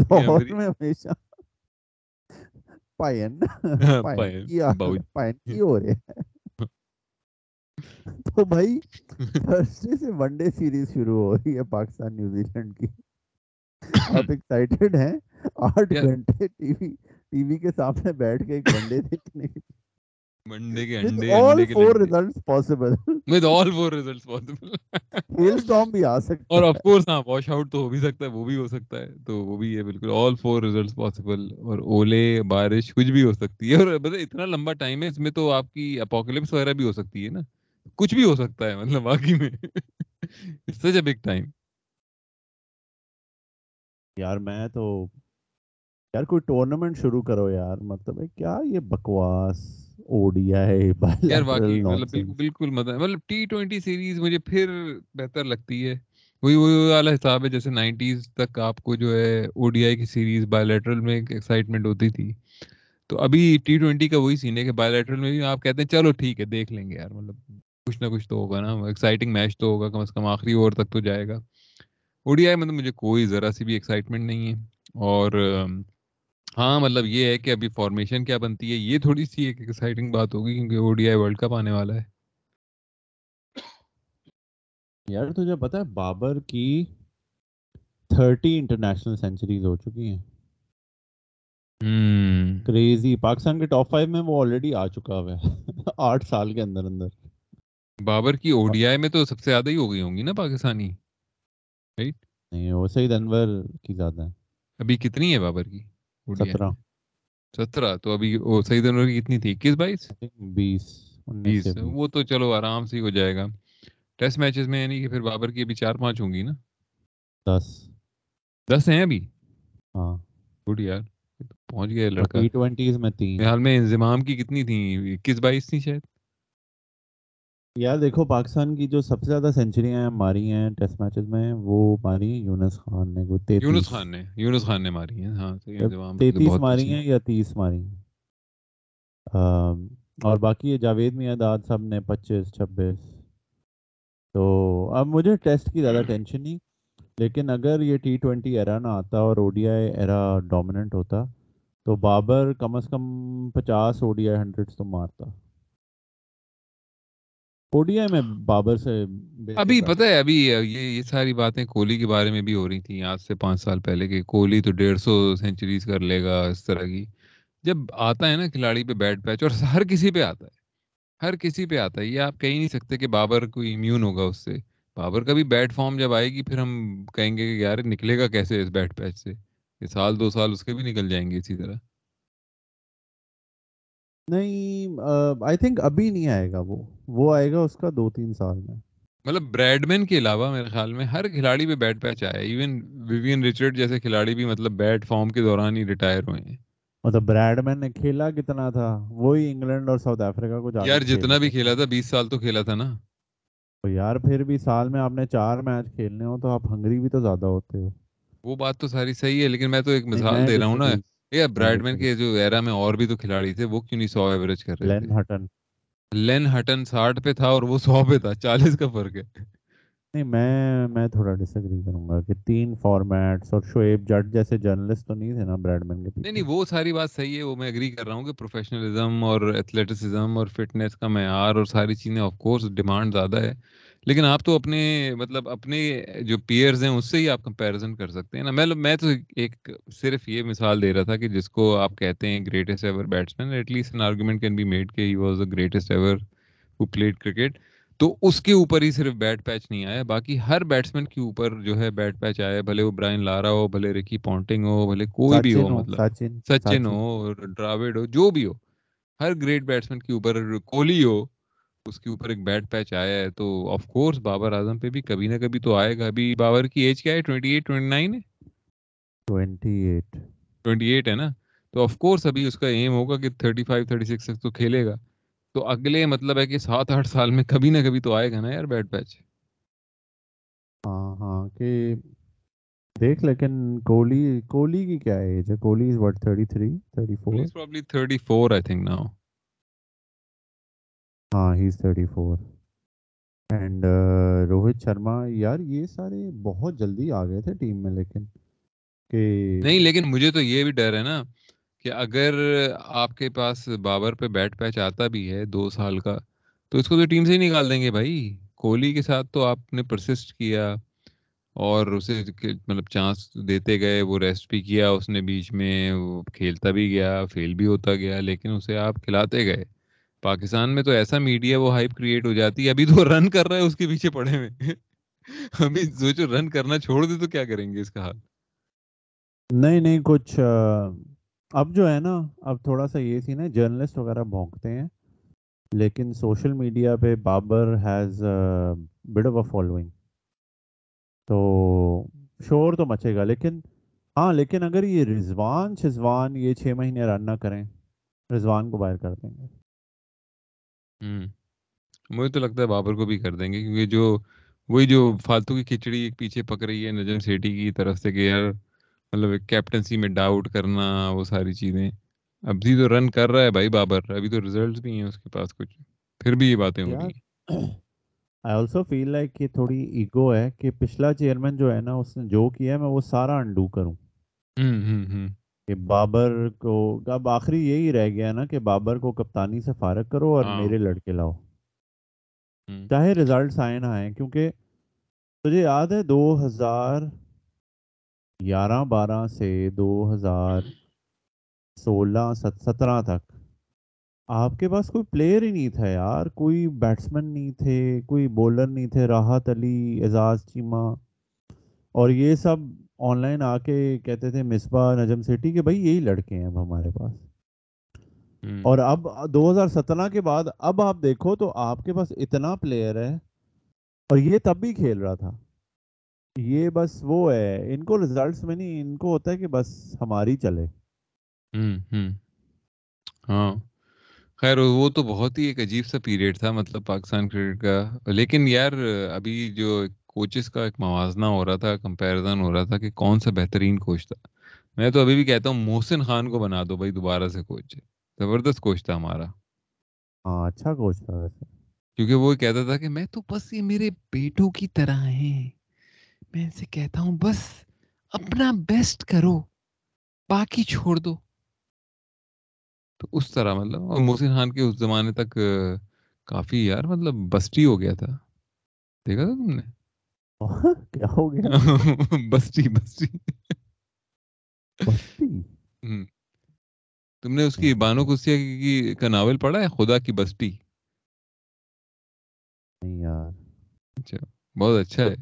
[SPEAKER 2] لاہور میں ہمیشہ. پائن پائن کی ہو رہے ہیں *laughs* تو بھائی تھرسڈے سے ون ڈے سیریز شروع ہو رہی ہے پاکستان نیوزی لینڈ کی۔ آپ ایکسائٹیڈ ہیں؟ آٹھ گھنٹے ٹی وی ٹی وی کے سامنے بیٹھ کے ایک ون ڈے دیکھنے کی
[SPEAKER 1] منڈے کے انڈے
[SPEAKER 2] بھی آ سکتا
[SPEAKER 1] اور ہاں واش آؤٹ تو ہو بھی سکتا ہے وہ بھی ہو سکتا ہے۔ تو وہ بھی ہے بالکل۔ اور اولے بارش کچھ بھی ہو سکتی ہے۔ اور اتنا لمبا ٹائم ہے اس میں تو آپ کی اپوکلپس وغیرہ بھی ہو سکتی ہے نا۔ کچھ بھی ہو سکتا ہے مطلب باقی میں۔ سچ اے بگ ٹائم
[SPEAKER 2] یار میں تو یار کوئی ٹورنامنٹ شروع کرو یار مطلب کیا یہ بکواس
[SPEAKER 1] یار واقعی مطلب بالکل مطلب ٹی ٹوینٹی سیریز مجھے پھر بہتر لگتی ہے۔ وہی وہی والا حساب ہے جیسے نائنٹیز تک آپ کو جو ہے او ڈی آئی کی سیریز بائی لیٹرل میں ایک ایکسائٹمنٹ ہوتی تھی۔ تو ابھی ٹی ٹوینٹی کا وہی سین ہے کہ بائی لیٹرل میں بھی آپ کہتے ہیں چلو ٹھیک ہے دیکھ لیں گے یار مطلب۔ کچھ نہ کچھ تو ہوگا نا ایکسائٹنگ میچ تو ہوگا کم از کم آخری اوور تک تو جائے گا۔ او ڈی آئی مطلب مجھے کوئی ذرا سی بھی ایکسائٹمنٹ نہیں ہے۔ اور ہاں مطلب یہ ہے کہ ابھی فارمیشن کیا بنتی ہے یہ تھوڑی سی ایک ایکسائٹنگ بات ہوگی کیونکہ O D I World Cup آنے والا ہے۔
[SPEAKER 2] یار تجھے پتا ہے بابر کی تھرٹی انٹرنیشنل سینچریز ہو چکی ہیں۔ کریزی پاکستان کے ٹاپ فائیو میں وہ آلریڈی آ چکا ہوا ہے۔ *laughs* آٹھ سال کے اندر اندر۔
[SPEAKER 1] بابر کی او ڈی آئی میں تو سب سے زیادہ ہی ہو گئی ہوں گی نا پاکستانی
[SPEAKER 2] نہیں وہ سعید انور کی زیادہ ہے
[SPEAKER 1] ابھی کتنی ہے بابر کی
[SPEAKER 2] سترہ۔
[SPEAKER 1] سترہ تو ابھی سعید انور کی کتنی تھی؟ اکیس بائیس؟
[SPEAKER 2] بیس
[SPEAKER 1] بیس وہ تو چلو آرام سے ہو جائے گا۔ ٹیسٹ میچز میں یعنی کہ پھر بابر کی ابھی چار پانچ ہوں گی نا؟
[SPEAKER 2] دس۔
[SPEAKER 1] دس ہیں ابھی؟
[SPEAKER 2] ہاں۔
[SPEAKER 1] گڈ یار پہنچ گیا لڑکا۔
[SPEAKER 2] ٹی ٹوینٹیز میں
[SPEAKER 1] حال میں انضمام کی کتنی تھی اکیس بائیس تھی شاید؟
[SPEAKER 2] یار دیکھو پاکستان کی جو سب سے زیادہ سینچریاں ماری ہیں ٹیسٹ میچز میں وہ ماری یونس خان نے کوئی
[SPEAKER 1] تیتیس یونس خان نے یونس خان نے ماری ہیں ہاں
[SPEAKER 2] تیتیس ماری ہیں یا تیس ماری ہیں۔ اور باقی یہ جاوید میاں داد سب نے پچیس چھبیس۔ تو اب مجھے ٹیسٹ کی زیادہ ٹینشن نہیں لیکن اگر یہ ٹی ٹوینٹی ایرا نہ آتا اور او ڈی آئی ایرا ڈومیننٹ ہوتا تو بابر کم از کم پچاس او ڈی آئی ہنڈریڈ تو مارتا۔ میں بابر سے
[SPEAKER 1] ابھی پتہ ہے ابھی یہ یہ ساری باتیں کوہلی کے بارے میں بھی ہو رہی تھیں۔ آج سے پانچ سال پہلے کہ کوہلی تو ڈیڑھ سو سینچریز کر لے گا اس طرح کی۔ جب آتا ہے نا کھلاڑی پہ بیٹ پیچ اور ہر کسی پہ آتا ہے۔ ہر کسی پہ آتا ہے۔ یہ آپ کہہ نہیں سکتے کہ بابر کوئی امیون ہوگا اس سے۔ بابر کا بھی بیٹ فارم جب آئے گی پھر ہم کہیں گے کہ یار نکلے گا کیسے اس بیٹ پیچ سے؟ یہ سال دو سال اس کے بھی نکل جائیں گے اسی طرح۔
[SPEAKER 2] نہیں آئی تھنک ابھی نہیں آئے گا وہ۔ وہ آئے گا اس کا دو تین سال میں۔
[SPEAKER 1] مطلب بریڈ مین کے علاوہ میرے خیال میں ہر کھلاڑی پہ بیٹ پیچ آیا ایون ویوین ریچرڈ جیسے کھلاڑی بھی مطلب بیٹ فارم کے دوران ہی ریٹائر ہوئے ہیں۔
[SPEAKER 2] مطلب بریڈ مین نے کھیلا کتنا تھا؟ وہی انگلینڈ اور ساؤتھ افریقہ کو
[SPEAKER 1] یار جتنا بھی کھیلا تھا بیس سال تو کھیلا تھا نا۔
[SPEAKER 2] یار پھر بھی سال میں آپ نے چار میچ کھیلنے ہو تو آپ ہنگری بھی تو زیادہ ہوتے ہو۔
[SPEAKER 1] وہ بات تو ساری صحیح ہے لیکن میں تو ایک مثال دے رہا ہوں نا۔ یا برائڈ مین کے جو ایرا میں اور بھی تو کھلاڑی تھے وہ کیوں نہیں سو ایوریج کر رہے
[SPEAKER 2] لین ہٹن۔
[SPEAKER 1] لین ہٹن ساٹھ پہ تھا اور وہ سو پہ تھا چالیس کا فرق ہے۔
[SPEAKER 2] نہیں میں میں تھوڑا ڈس ایگری کروں گا کہ تین فارمیٹس اور شعیب جٹ جیسے جرنلسٹ تو نہیں تھے نا برائڈ مین کے
[SPEAKER 1] نہیں نہیں وہ ساری بات صحیح ہے وہ میں اگری کر رہا ہوں کہ پروفیشنلزم اور ایتھلیٹسزم اور فٹنس کا معیار اور ساری چیزیں آف کورس ڈیمانڈ زیادہ ہے۔ لیکن آپ تو اپنے مطلب اپنے جو پیئرز ہیں اس سے ہی آپ کمپیریزن کر سکتے ہیں نا۔ میں میں تو ایک صرف یہ مثال دے رہا تھا کہ جس کو آپ کہتے ہیں greatest ever batsman at least an argument can be made کہ he was the greatest ever who played cricket تو اس کے اوپر ہی صرف بیٹ پیچ نہیں آیا باقی ہر بیٹسمین کے اوپر جو ہے بیٹ پیچ آیا بھلے وہ برائن لارا ہو بھلے رکی پونٹنگ ہو بھلے کوئی بھی ہو مطلب سچن ہو ڈراوڈ ہو جو بھی ہو۔ ہر گریٹ بیٹسمین کے اوپر کوہلی ہو۔ اس کے اوپر ایک بیٹ پیچ آیا ہے تو آف کورس بابر اعظم پہ بھی کبھی نہ کبھی تو آئے گا۔ ابھی بابر کی ایج کیا ہے؟ ٹوئنٹی ایٹ ٹوئنٹی نائن ہے؟
[SPEAKER 2] ٹوئنٹی ایٹ
[SPEAKER 1] ٹوئنٹی ایٹ ہے نا؟ تو آف کورس ابھی اس کا ایم ہوگا کہ تھرٹی فائیو تھرٹی سکس تک تو کھیلے گا۔ تو اگلے مطلب ہے کہ سات آٹھ سال میں کبھی نہ کبھی تو آئے گا نا یار بیٹ پیچ۔
[SPEAKER 2] ہاں ہاں کہ دیکھ لیکن کوہلی کوہلی کی کیا ایج ہے؟ Kohli is what 33 34
[SPEAKER 1] he's probably 34 i think now.
[SPEAKER 2] ہاں he is 34 and Rohit Sharma, یار یہ سارے بہت جلدی آ گئے تھے ٹیم میں، لیکن کہ
[SPEAKER 1] نہیں، لیکن مجھے تو یہ بھی ڈر ہے نا کہ اگر آپ کے پاس بابر پہ بیٹ پیچ آتا بھی ہے دو سال کا، تو اس کو تو ٹیم سے ہی نکال دیں گے بھائی۔ کوہلی کے ساتھ تو آپ نے پرسسٹ کیا اور اسے مطلب چانس دیتے گئے، وہ ریسٹ بھی کیا اس نے بیچ میں، وہ کھیلتا بھی گیا فیل بھی ہوتا گیا، لیکن اسے آپ کھلاتے گئے۔ پاکستان میں تو ایسا میڈیا وہ ہائپ کریٹ ہو جاتی ہے، ابھی تو رن کر رہا ہے اس کے پیچھے پڑے ہوئے۔ *laughs* ابھی سوچو رن کرنا چھوڑ دے تو کیا کریں گے اس کا حال؟
[SPEAKER 2] نہیں نہیں، کچھ اب جو ہے نا، اب تھوڑا سا یہ سی نا جرنلسٹ وغیرہ بھونکتے ہیں۔ لیکن سوشل میڈیا پہ Babar has bit of a following تو شور تو مچے گا، لیکن ہاں لیکن اگر یہ رضوان شزوان یہ چھ مہینے رن نہ کریں، رضوان کو باہر کر دیں گے۔
[SPEAKER 1] مجھے تو لگتا ہے بابر کو بھی کر دیں گے کیونکہ جو وہی جو فالتو کی کھچڑی پیچھے پک رہی ہے نجم سیٹی کی طرف سے کہ یار مطلب کیپٹنسی میں ڈاؤٹ کرنا وہ ساری چیزیں۔ ابھی تو رن کر رہا ہے بھائی بابر ابھی تو ریزلٹس بھی ہیں اس کے پاس کچھ۔ پھر بھی یہ باتیں ہو رہی ہیں۔
[SPEAKER 2] آئی آلسو فیل لائک کہ تھوڑی ایگو ہے کہ پچھلا چیئرمین جو ہے نا اس نے جو کیا ہے میں وہ سارا انڈو کروں۔ کہ بابر کو اب آخری یہی رہ گیا نا کہ بابر کو کپتانی سے فارغ کرو اور ہاں۔ میرے لڑکے لاؤ۔ چاہے ریزلٹس آئے نہ آئے کیونکہ تجھے یاد ہے دو ہزار گیارہ بارہ سے دو ہزار سولہ سترہ تک۔ آپ کے پاس کوئی پلیئر ہی نہیں تھا یار کوئی بیٹسمین نہیں تھے کوئی بولر نہیں تھے راحت علی اعزاز چیما اور یہ سب آن لائن آ کے کہتے تھے مصباح نجم سیٹی کہ بھائی یہی لڑکے ہیں اب ہمارے پاس۔ اور اب دو ہزار سترہ کے بعد اب آپ دیکھو تو آپ کے پاس اتنا پلیئر ہے اور یہ تب بھی کھیل رہا تھا۔ یہ بس وہ ہے ان کو ریزلٹس میں نہیں ان کو ہوتا ہے کہ بس ہماری چلے۔
[SPEAKER 1] ہاں۔ خیر وہ تو بہت ہی ایک عجیب سا پیریڈ تھا مطلب پاکستان کرکٹ کا۔ لیکن یار ابھی جو کوچز کا ایک موازنہ ہو رہا تھا کمپیرزن ہو رہا تھا کہ کون سا بہترین کوچ تھا۔ میں تو ابھی بھی کہتا ہوں محسن خان کو بنا دو بھائی دوبارہ سے کوچ زبردست کوچ تھا ہمارا۔
[SPEAKER 2] ہاں اچھا کوچ تھا ویسے۔
[SPEAKER 1] کیونکہ وہ کہتا تھا کہ میں تو بس یہ میرے بیٹوں کی طرح ہیں۔ میں ان سے کہتا ہوں بس اپنا بیسٹ کرو باقی چھوڑ دو۔ تو اس طرح مطلب اور محسن خان کے اس زمانے تک کافی یار مطلب بسٹی ہو گیا تھا۔ دیکھا تھا تم نے؟
[SPEAKER 2] کیا ہو گیا؟ *laughs*
[SPEAKER 1] بسٹی بسٹی تم نے اس کی بانو کسیا کی کا ناول پڑھا ہے؟ خدا کی بستی۔
[SPEAKER 2] نہیں یار۔
[SPEAKER 1] اچھا بہت اچھا ہے۔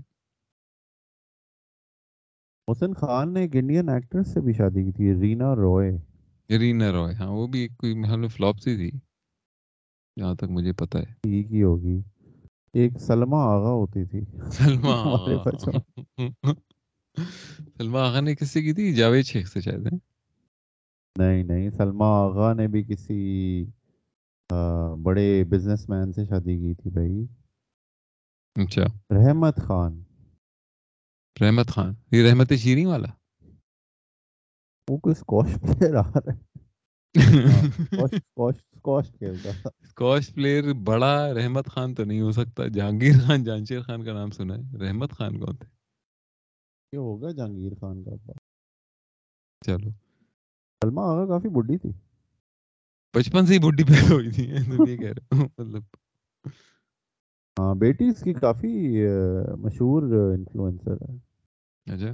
[SPEAKER 2] محسن خان نے ایک انڈین ایکٹریس سے بھی شادی کی تھی رینا روئے
[SPEAKER 1] رینا روئے ہاں وہ بھی کوئی محل فلوپ سی تھی۔ جہاں تک مجھے پتا ہے۔
[SPEAKER 2] ٹھیک ہی ہوگی۔ ایک سلمہ آغا ہوتی تھی۔
[SPEAKER 1] سلمہ *laughs* *laughs* سلمہ آغا نے کس سے کی تھی؟ جاوید شیخ سے شاید
[SPEAKER 2] نہیں نہیں سلمہ آغا نے بھی کسی بڑے بزنس مین سے شادی کی تھی بھائی۔
[SPEAKER 1] اچھا۔
[SPEAKER 2] رحمت خان۔
[SPEAKER 1] رحمت خان یہ رحمت شیریں والا؟
[SPEAKER 2] وہ کوئی اسکواش پلیئر آ رہا ہے۔
[SPEAKER 1] پلیئر بڑا رحمت خان تو نہیں ہو سکتا۔ جہانگیر خان جانشیر خان کا نام سنا ہے۔ رحمت خان کون تھے؟
[SPEAKER 2] یہ ہوگا جہانگیر خان کا۔
[SPEAKER 1] چلو۔
[SPEAKER 2] سلمہ آغا کافی بڈی تھی۔
[SPEAKER 1] بچپن سے ہی بڈی پیدا ہوئی تھی۔ یہ کہہ رہا ہوں۔ مطلب
[SPEAKER 2] ہاں بیٹی اس کی کافی مشہور انفلوئنسر ہے۔
[SPEAKER 1] اچھا۔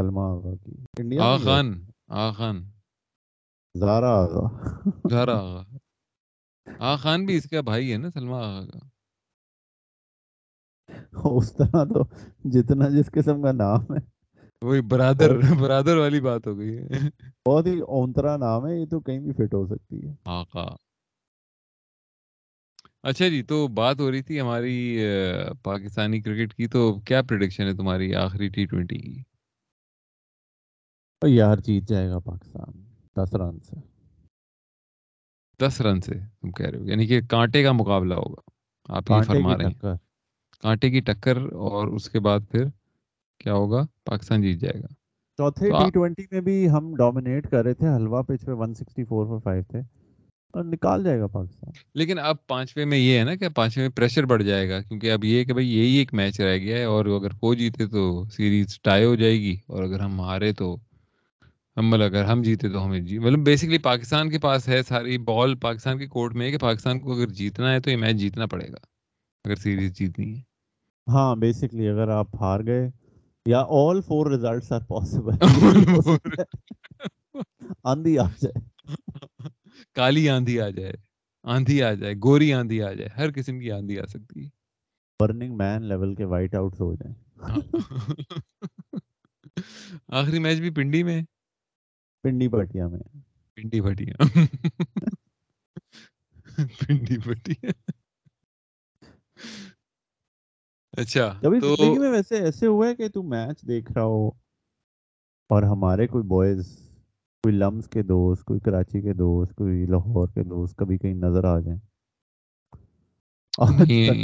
[SPEAKER 2] سلمہ آغا کی۔
[SPEAKER 1] انڈیا آغا خان آغا خان۔
[SPEAKER 2] زارا آغا
[SPEAKER 1] زارا آغا آغا خان بھی اس کا بھائی ہے نا سلمہ آغا کا
[SPEAKER 2] اس طرح تو جتنا جس قسم کا نام ہے۔
[SPEAKER 1] وہی برادر برادر والی بات ہو گئی ہے۔
[SPEAKER 2] بہت ہی اونترا نام ہے یہ تو کہیں بھی فٹ ہو سکتی ہے۔
[SPEAKER 1] آقا۔ اچھا جی تو بات ہو رہی تھی ہماری پاکستانی کرکٹ کی تو کیا پریڈکشن ہے تمہاری آخری ٹی ٹوینٹی کی؟
[SPEAKER 2] یار جیت جائے گا پاکستان۔ دس رن سے۔
[SPEAKER 1] دس رن سے تم کہہ رہے ہو یعنی کہ کانٹے کا مقابلہ ہوگا۔ آپ یہ فرما رہے ہیں۔ کانٹے کی ٹکر اور اس کے بعد پھر کیا ہوگا؟ پاکستان جیت جائے گا۔
[SPEAKER 2] چوتھے ٹی ٹوینٹی میں بھی ہم ڈومینیٹ کر رہے تھے حلوا پچ پہ ون سکسٹی فور پر فائیو تھے۔ اور نکال جائے گا پاکستان۔
[SPEAKER 1] لیکن اب پانچویں میں یہ ہے نا کہ پانچویں میں پریشر بڑھ جائے گا کیونکہ اب یہ کہ بھائی یہی ایک میچ رہ گیا ہے اور اگر وہ جیتے تو سیریز ٹائی ہو جائے گی اور اگر ہم ہارے تو مطلب اگر ہم جیتے تو ہمیں جی مطلب بیسکلی پاکستان کے پاس ہے ساری بال پاکستان کے کورٹ میں ہے کہ پاکستان کو اگر جیتنا ہے تو یہ میچ جیتنا پڑے گا اگر سیریز جیتنی ہے۔
[SPEAKER 2] ہاں بیسکلی اگر آپ ہار گئے یا all four results are possible آندھی آ جائے۔
[SPEAKER 1] کالی آندھی آ جائے آندھی آ جائے گوری آندھی آ جائے ہر قسم کی آندھی آ سکتی ہے۔
[SPEAKER 2] برننگ مین لیول کے وائٹ آؤٹس ہو جائیں۔ *laughs*
[SPEAKER 1] آخری میچ بھی پنڈی میں
[SPEAKER 2] پنڈی بٹیا میں۔
[SPEAKER 1] پنڈی بٹیا *laughs* پنڈی بٹیا اچھا
[SPEAKER 2] کبھی زندگی میں ویسے ایسے ہوا ہے کہ تو میچ دیکھ رہا ہو اور ہمارے کوئی بوائز کوئی لمس کے دوست کوئی کراچی کے دوست کوئی لاہور کے دوست کبھی کہیں نظر آ جائیں؟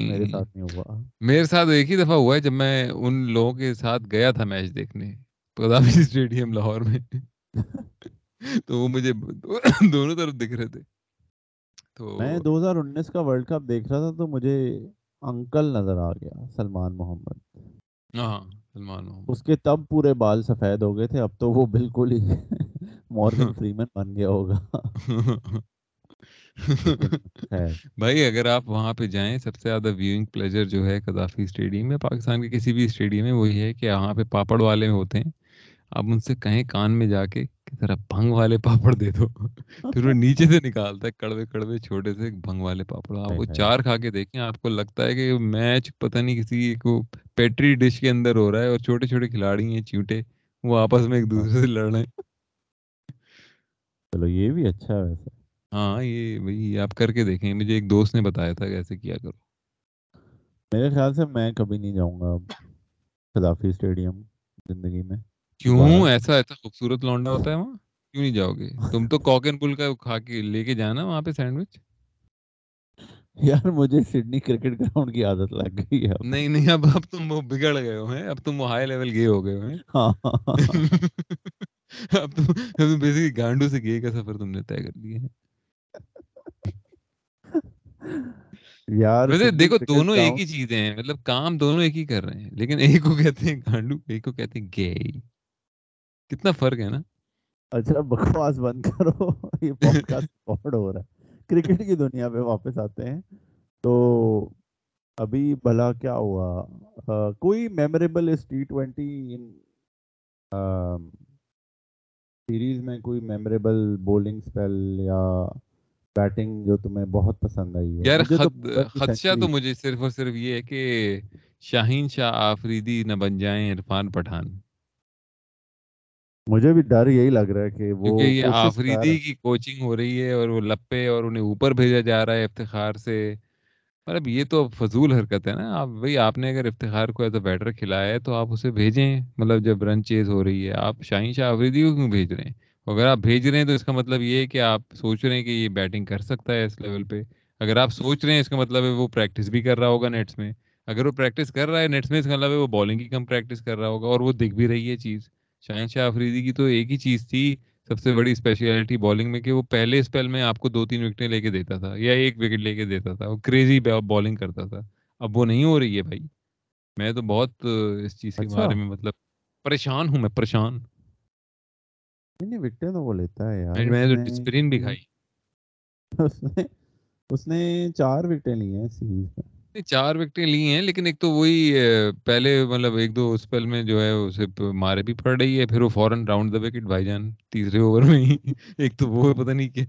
[SPEAKER 1] میرے ساتھ نہیں ہوا۔ میرے ساتھ ایک ہی دفعہ ہوا ہے جب میں ان لوگوں کے ساتھ گیا تھا میچ دیکھنے اسٹیڈیم لاہور میں۔ *laughs* تو وہ مجھے *coughs* دونوں طرف دکھ رہے تھے۔
[SPEAKER 2] تو میں دو ہزار انیس کا ورلڈ کپ دیکھ رہا تھا تو مجھے انکل نظر آ گیا سلمان محمد۔
[SPEAKER 1] ہاں سلمان
[SPEAKER 2] محمد۔ اس کے تب پورے بال سفید ہو گئے تھے اب تو وہ بالکل ہی *laughs* مورگن *laughs* فریمن بن گیا ہوگا۔
[SPEAKER 1] بھائی اگر آپ وہاں پہ جائیں سب سے زیادہ ویونگ پلیجر جو ہے قذافی اسٹیڈیم میں پاکستان کے کسی بھی اسٹیڈیم میں وہی ہے کہ وہاں پہ پاپڑ والے ہوتے ہیں۔ آپ ان سے کہیں کان میں جا کے کہ ذرا بھنگ والے پاپڑ دے دو۔ *laughs* پھر وہ نیچے سے نکالتا ہے کڑوے کڑوے چھوٹے سے بھنگ والے پاپڑ۔ آپ وہ چار کھا کے دیکھیں آپ کو لگتا ہے کہ میچ پتہ نہیں کسی کو پیٹری ڈش کے اندر ہو رہا ہے اور چھوٹے چھوٹے کھلاڑی ہیں چیوٹے وہ آپس میں ایک دوسرے سے لڑ رہے ہیں۔
[SPEAKER 2] چلو یہ بھی اچھا ویسے۔
[SPEAKER 1] ہاں یہ بھائی آپ کر کے دیکھیں۔ مجھے ایک دوست نے بتایا تھا کہ ایسے کیا کرو۔
[SPEAKER 2] میرے خیال سے میں کبھی نہیں جاؤں گا خدافی اسٹیڈیم زندگی میں۔
[SPEAKER 1] کیوں ایسا ایسا خوبصورت لونڈا ہوتا ہے وہاں کیوں نہیں جاؤ گے تم تو کوکن پل کا کھا کے لے کے جانا وہاں پہ سینڈوچ
[SPEAKER 2] یار مجھے سڈنی کرکٹ گراؤنڈ کی عادت لگ گئی ہے
[SPEAKER 1] نہیں نہیں اب اب تم وہ بگڑ گئے ہو ہیں اب تم وہ ہائی لیول گئے ہو گئے ہو ہیں اب تم بیسکلی گانڈو سے گئے کا سفر تم نے طے کر لیا ہے یار ویسے دیکھو دونوں ایک ہی چیزیں ہیں مطلب کام دونوں ایک ہی کر رہے ہیں لیکن ایک کو کہتے ہیں گانڈو ایک کو کہتے ہیں گے کتنا فرق ہے نا؟
[SPEAKER 2] اچھا بکواس بند کرو یہ پوڈ کاسٹ ریکارڈ ہو رہا ہے۔ کرکٹ کی دنیا پہ واپس آتے ہیں۔ تو ابھی بھلا کیا ہوا؟ کوئی میموریبل اس ٹی ٹوینٹی سیریز میں کوئی میموریبل بولنگ سپیل یا بیٹنگ جو تمہیں بہت پسند آئی
[SPEAKER 1] یار خدشہ تو مجھے صرف اور صرف یہ ہے کہ شاہین شاہ آفریدی نہ بن جائیں عرفان پٹھان۔
[SPEAKER 2] مجھے بھی ڈر یہی لگ رہا ہے کہ وہ
[SPEAKER 1] یہ آفریدی کی کوچنگ ہو رہی ہے اور وہ لپے اور انہیں اوپر بھیجا جا رہا ہے افتخار سے۔ مطلب یہ تو فضول حرکت ہے نا۔ آپ بھائی آپ نے اگر افتخار کو ایز اے بیٹر کھلایا ہے تو آپ اسے بھیجیں۔ مطلب جب رن چیز ہو رہی ہے آپ شاہین شاہ آفریدی کو کیوں بھیج رہے ہیں؟ اگر آپ بھیج رہے ہیں تو اس کا مطلب یہ ہے کہ آپ سوچ رہے ہیں کہ یہ بیٹنگ کر سکتا ہے اس لیول پہ۔ اگر آپ سوچ رہے ہیں اس کا مطلب ہے وہ پریکٹس بھی کر رہا ہوگا نیٹس میں۔ اگر وہ پریکٹس کر رہا ہے نیٹس میں اس کا مطلب ہے وہ بالنگ کی کم پریکٹس کر رہا ہوگا اور وہ دکھ بھی رہی ہے چیز۔ شاہین شاہ آفریدی کی تو ایک ہی چیز تھی سب سے بڑی اسپیشلٹی بالنگ میں کہ وہ پہلے اسپیل میں آپ کو دو تین وکٹیں لے کے دیتا تھا یا ایک وکٹ لے کے دیتا تھا وہ کریزی بالنگ کرتا تھا۔ اب وہ نہیں ہو رہی ہے بھائی۔ میں تو بہت اس چیز کے بارے میں مطلب پریشان ہوں میں پریشان۔
[SPEAKER 2] وکٹیں تو وہ لیتا ہے یار
[SPEAKER 1] میں تو ڈسپلن بھی کھائی۔
[SPEAKER 2] اس نے چار وکٹیں لی ہیں سیریز میں۔
[SPEAKER 1] چار وکٹیں لی ہیں، لیکن ایک تو وہی پہلے مطلب ایک دو اسپیل میں جو ہے اسے مارے بھی پڑ رہی ہے، پھر وہ فوراً راؤنڈ دا وکٹ، بھائی جان، تیسرے اوور میں ہی۔ *laughs* ایک تو وہ پتہ نہیں کہ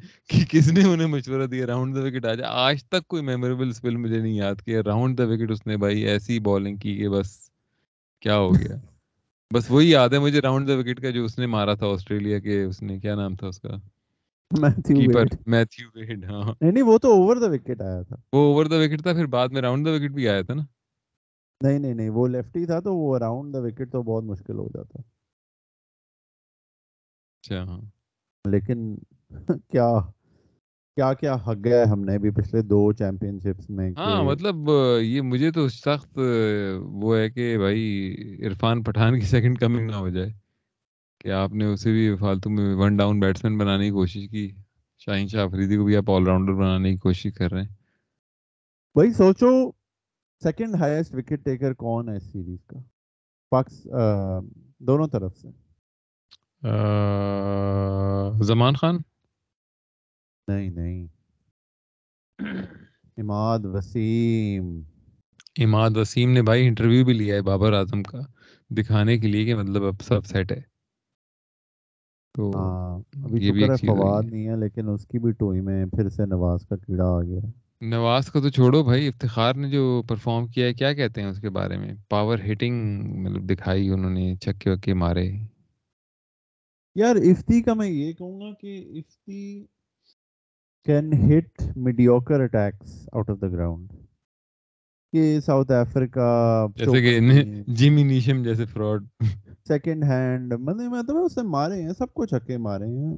[SPEAKER 1] کس نے انہیں مشورہ دیا، راؤنڈ دا وکٹ آ جائے آج تک کوئی میموریبل اسپیل مجھے نہیں یاد کیا۔ راؤنڈ دا وکٹ اس نے، بھائی، ایسی بالنگ کی کہ بس کیا ہو گیا۔ بس وہی یاد ہے مجھے راؤنڈ دا وکٹ کا جو اس نے مارا تھا آسٹریلیا کے، اس نے، کیا نام تھا اس کا؟
[SPEAKER 2] نہیں وہ تو اوور دا وکٹ آیا تھا
[SPEAKER 1] وہ اوور دا وکٹ تھا پھر بعد میں راؤنڈ دا وکٹ بھی آیا تھا نا
[SPEAKER 2] نہیں نہیں نہیں وہ لیفٹی تھا تو وہ راؤنڈ دا وکٹ تو بہت مشکل ہو جاتا
[SPEAKER 1] اچھا ہاں
[SPEAKER 2] لیکن کیا کیا کیا حق گیا ہم نے بھی پچھلے دو چیمپئن شپس میں
[SPEAKER 1] ہاں مطلب یہ مجھے تو سخت وہ ہے کہ بھائی عرفان پٹھان کی سیکنڈ کمنگ نہ ہو جائے کہ آپ نے اسے بھی فالتو میں ون ڈاؤن بیٹسمین بنانے کی کوشش کی۔ شاہین شاہ افریدی کو بھی آپ آل راؤنڈر بنانے کی کوشش کر رہے ہیں۔
[SPEAKER 2] بھائی سوچو سیکنڈ ہائیسٹ وکٹ ٹیکر کون ہے اس سیریز کا؟ پاکس دونوں طرف سے۔
[SPEAKER 1] زمان خان؟
[SPEAKER 2] نہیں نہیں۔ اماد وسیم۔
[SPEAKER 1] اماد وسیم نے بھائی انٹرویو بھی لیا ہے بابر اعظم کا دکھانے کے لیے کہ مطلب اب سب سیٹ ہے۔
[SPEAKER 2] تو ہاں ابھی فواد نہیں ہے لیکن اس کی بھی ٹوئی میں پھر سے نواز کا کیڑا آ گیا۔
[SPEAKER 1] نواز کو تو چھوڑو بھائی افتخار نے جو پرفارم کیا ہے کیا کہتے ہیں اس کے بارے میں؟ پاور ہٹنگ مطلب دکھائی انہوں نے چھکے وکے مارے۔
[SPEAKER 2] یار افتی کا میں یہ کہوں گا کہ Ifti can hit mediocre attacks out of the ground کہ ساؤتھ افریقہ
[SPEAKER 1] جیسے کہ جیمی نیشم جیسے فراڈ
[SPEAKER 2] سیکنڈ ہینڈ مطلب مطلب اس نے مارے ہیں سب کو چھکے مارے ہیں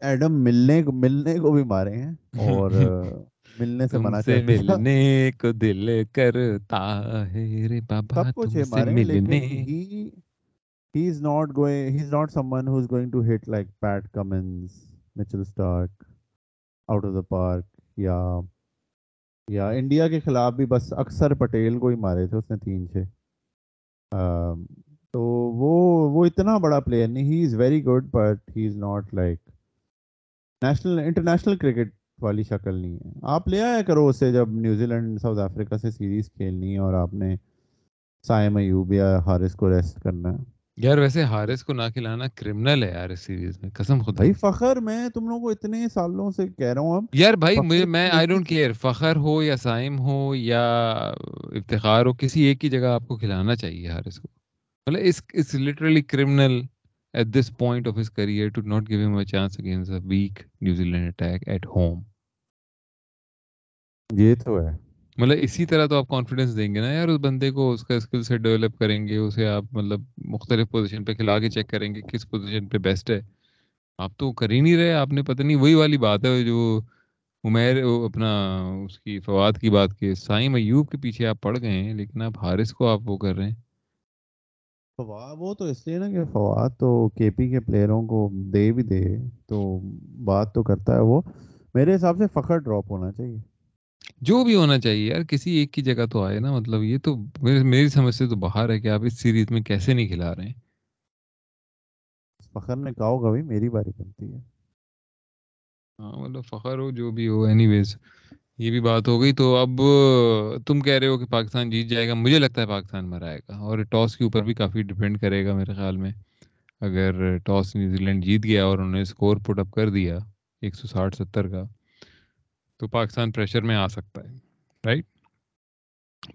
[SPEAKER 2] ایڈم ملنے کو ملنے کو بھی مارے ہیں اور ملنے سے منع
[SPEAKER 1] سے ملنے کو دل کرتا ہے رے بابا
[SPEAKER 2] سب کچھ مارے لیکن he is not going he's not someone who's going to hit like Pat Cummins Mitchell Stark out of the park یا یا انڈیا کے خلاف بھی بس اکثر پٹیل کو ہی مارے تھے اس نے تین چھ تو وہ وہ اتنا بڑا پلیئر نہیں he is very good but he is not like national international cricket والی شکل نہیں ہے۔ آپ لے آیا کرو اسے جب نیوزی لینڈ ساؤتھ افریقہ سے سیریز کھیلنی ہے اور آپ نے سائم ایوب یا حارث کو ریسٹ کرنا ہے۔
[SPEAKER 1] یار ویسے حارث کو نہ کھلانا کرمنل ہے یار اس سیریز میں قسم خدا۔
[SPEAKER 2] بھائی فخر میں تم لوگوں کو اتنے سالوں سے کہہ رہا ہوں اب
[SPEAKER 1] یار بھائی مجھے میں آئی ڈونٹ کیئر فخر ہو یا سائم ہو یا افتخار ہو کسی ایک کی جگہ آپ کو کھلانا چاہیے حارث کو۔ اس literally criminal at this point of his career to not give him a chance against a weak New Zealand attack at
[SPEAKER 2] home تو ہے۔
[SPEAKER 1] مطلب اسی طرح تو آپ کانفیڈینس دیں گے نا یار اس بندے کو اس کا اسکل سے ڈیولپ کریں گے اسے آپ مطلب مختلف پوزیشن پہ کھلا کے چیک کریں گے کس پوزیشن پہ بیسٹ ہے۔ آپ تو کر ہی نہیں رہے آپ نے پتہ نہیں وہی والی بات ہے جو عمیر اپنا اس کی فواد کی بات کے سائم ایوب کے پیچھے آپ پڑ گئے ہیں لیکن آپ حارث کو آپ وہ کر رہے ہیں۔
[SPEAKER 2] فواد وہ تو اس لیے نا کہ فواد تو کے پی کے پلیئروں کو دے بھی دے تو بات تو کرتا ہے وہ۔ میرے حساب سے فخر ڈراپ ہونا چاہیے۔
[SPEAKER 1] جو بھی ہونا چاہیے یار کسی ایک کی جگہ تو آئے نا مطلب یہ تو میری سمجھ سے تو باہر ہے کہ آپ اس سیریز میں کیسے نہیں کھلا رہے ہیں۔
[SPEAKER 2] فخر نے کہا ہوگا بھی میری باری بنتی ہے۔
[SPEAKER 1] ہاں مطلب فخر ہو جو بھی ہو اینی ویز یہ بھی بات ہو گئی تو اب تم کہہ رہے ہو کہ پاکستان جیت جائے گا مجھے لگتا ہے پاکستان مرائے گا اور ٹاس کے اوپر بھی کافی ڈپینڈ کرے گا میرے خیال میں۔ اگر ٹاس نیوزی لینڈ جیت گیا اور انہوں نے اسکور پٹ اپ کر دیا ایک سو ساٹھ ستر کا تو پاکستان پریشر میں آ سکتا ہے رائٹ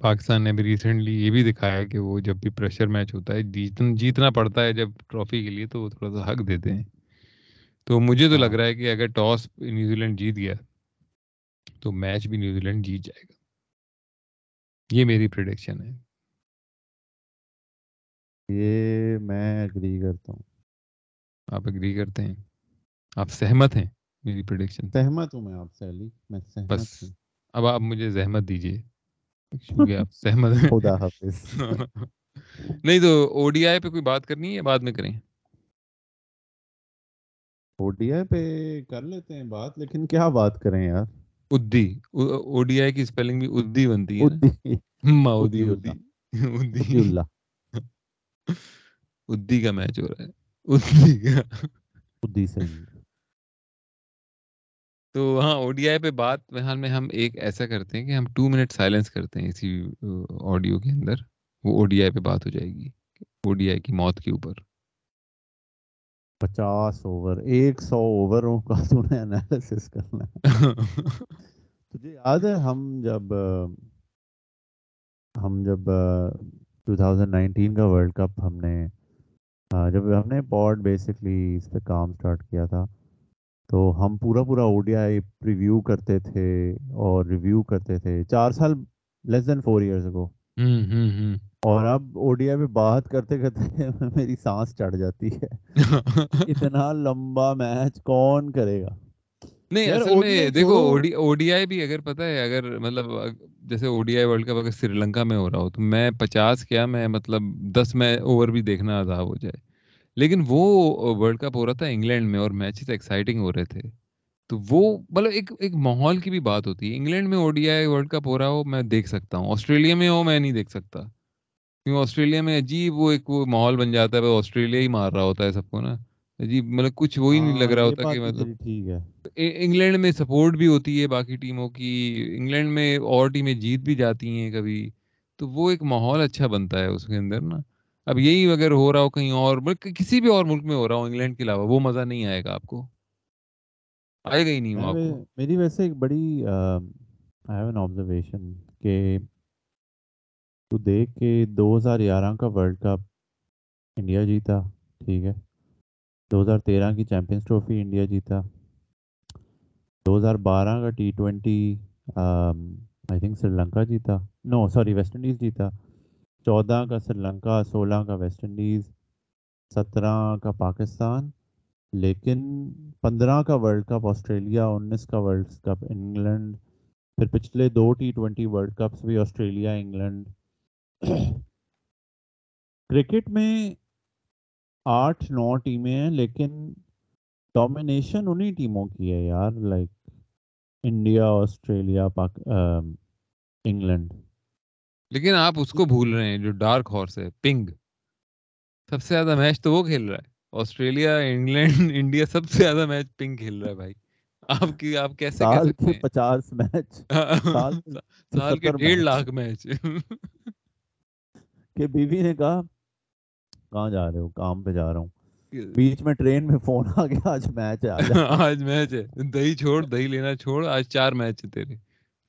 [SPEAKER 1] پاکستان نے بھی ریسنٹلی یہ بھی دکھایا کہ وہ جب بھی پریشر میچ ہوتا ہے جیتن جیتنا پڑتا ہے جب ٹرافی کے لیے تو وہ تھوڑا سا حق دیتے ہیں۔ تو مجھے تو لگ ہاں۔ رہا ہے کہ اگر ٹاس نیوزی لینڈ جیت گیا تو میچ بھی نیوزی لینڈ جیت جائے گا۔ یہ میری پریڈکشن ہے۔
[SPEAKER 2] یہ میں اگری کرتا ہوں۔
[SPEAKER 1] آپ اگری کرتے ہیں؟ آپ سہمت ہیں میری پریڈکشن
[SPEAKER 2] سہمت ہوں میں آپ سے علی میں سہمت
[SPEAKER 1] بس اب آپ مجھے زحمت کیونکہ آپ سہمت ہیں۔
[SPEAKER 2] خدا حافظ۔ *laughs*
[SPEAKER 1] نہیں تو او ڈی آئی پہ کوئی بات کرنی ہے بعد میں کریں؟
[SPEAKER 2] او ڈی آئی پہ کر لیتے ہیں بات لیکن کیا بات کریں یار؟
[SPEAKER 1] ادی او ڈی آئی کی بھی ادی بنتی ہے ماؤدی ادی ادی کا میچ ہو رہا ہے۔ ادی کا۔
[SPEAKER 2] ادی صحیح۔
[SPEAKER 1] تو ہاں او ڈی آئی پہ بات فیحال میں ہم ایک ایسا کرتے ہیں کہ ہم ٹو منٹ سائلنس کرتے ہیں اسی آڈیو کے اندر۔ وہ او ڈی آئی پہ بات ہو جائے گی او ڈی آئی کی موت کے اوپر۔
[SPEAKER 2] پچاس اوور ایک سو اووروں کا تو نے انالیسس کرنا *laughs* تجھے یاد ہے ہم جب ہم جب ٹو تھاؤزینڈ نائنٹین کا ورلڈ کپ ہم نے جب ہم نے پوڈ بیسکلی اس پہ کام سٹارٹ کیا تھا تو ہم پورا پورا او ڈی آئی پریویو کرتے تھے اور ریویو کرتے تھے چار سال لیس دین فور ایئرس کو اور اب او ڈی آئی پہ بات کرتے کرتے *laughs* میری سانس چڑھ جاتی ہے۔ *laughs* اتنا لمبا میچ کون کرے گا؟
[SPEAKER 1] نہیں اصل میں دیکھو او ڈی آئی بھی اگر پتا ہے اگر مطلب جیسے O D I World Cup اگر سری لنکا میں ہو رہا ہو تو میں پچاس کیا میں مطلب دس میں اوور بھی دیکھنا عذاب ہو جائے۔ لیکن وہ ورلڈ کپ ہو رہا تھا انگلینڈ میں اور میچز ایکسائٹنگ ہو رہے تھے۔ تو وہ مطلب ایک ایک ماحول کی بھی بات ہوتی ہے۔ انگلینڈ میں O D I World Cup ہو رہا ہو میں دیکھ سکتا ہوں۔ آسٹریلیا میں ہو میں نہیں دیکھ سکتا۔ کیونکہ آسٹریلیا میں عجیب وہ ایک وہ ماحول بن جاتا ہے آسٹریلیا ہی مار رہا ہوتا ہے سب کو نا۔ عجیب مطلب کچھ وہی نہیں لگ رہا ہاں، ہوتا کہ مطلب ٹھیک ہے۔ انگلینڈ میں سپورٹ بھی ہوتی ہے باقی ٹیموں کی۔ انگلینڈ میں اور ٹیمیں جیت بھی جاتی ہیں کبھی۔ تو وہ ایک ماحول اچھا بنتا ہے اس کے اندر نا۔ اب یہی اگر ہو رہا ہو کہیں اور کسی بھی اور ملک میں ہو رہا ہو انگلینڈ کے علاوہ وہ مزہ نہیں آئے گا آپ کو۔ آئے گا ہی نہیں آپ کو۔
[SPEAKER 2] میری ویسے ایک بڑی آبزرویشن کہ تو دیکھ کے دو ہزار گیارہ کا ورلڈ کپ انڈیا جیتا ٹھیک ہے؟ دو ہزار تیرہ کی چیمپئنس ٹرافی انڈیا جیتا۔ دو ہزار بارہ کا T twenty I think Sri Lanka جیتا۔ نو سوری ویسٹ انڈیز جیتا۔ چودہ کا سری لنکا سولہ کا ویسٹ انڈیز سترہ کا پاکستان لیکن پندرہ کا ورلڈ کپ، آسٹریلیا انیس کا ورلڈ کپ، انگلینڈ پھر پچھلے دو ٹی ٹوینٹی ورلڈ کپس بھی آسٹریلیا، انگلینڈ۔ کرکٹ میں آٹھ، نو ٹیمیں ہیں، لیکن ڈومینیشن انہی ٹیموں کی ہے یار like India, Australia, Pak England.
[SPEAKER 1] لیکن آپ اس کو بھول رہے ہیں، جو ڈارک ہارس ہے، پنگ۔ سب سے زیادہ میچ تو وہ کھیل رہا ہے۔ آسٹریلیا انگلینڈ *laughs* انڈیا سب سے زیادہ میچ پنگ کھیل رہا ہے بھائی۔ آپ کی آپ کیسے *laughs*
[SPEAKER 2] سال کے پچاس میچ
[SPEAKER 1] سال کے ڈیڑھ لاکھ میچ۔ *laughs*
[SPEAKER 2] کہ بیوی نے کہا کہاں جا رہے ہو؟ کام پہ جا رہا ہوں۔ بیچ میں ٹرین میں فون آ گیا آج میچ ہے
[SPEAKER 1] آج میچ ہے۔ دہی چھوڑ دہی لینا چھوڑ آج چار میچ ہے تیرے۔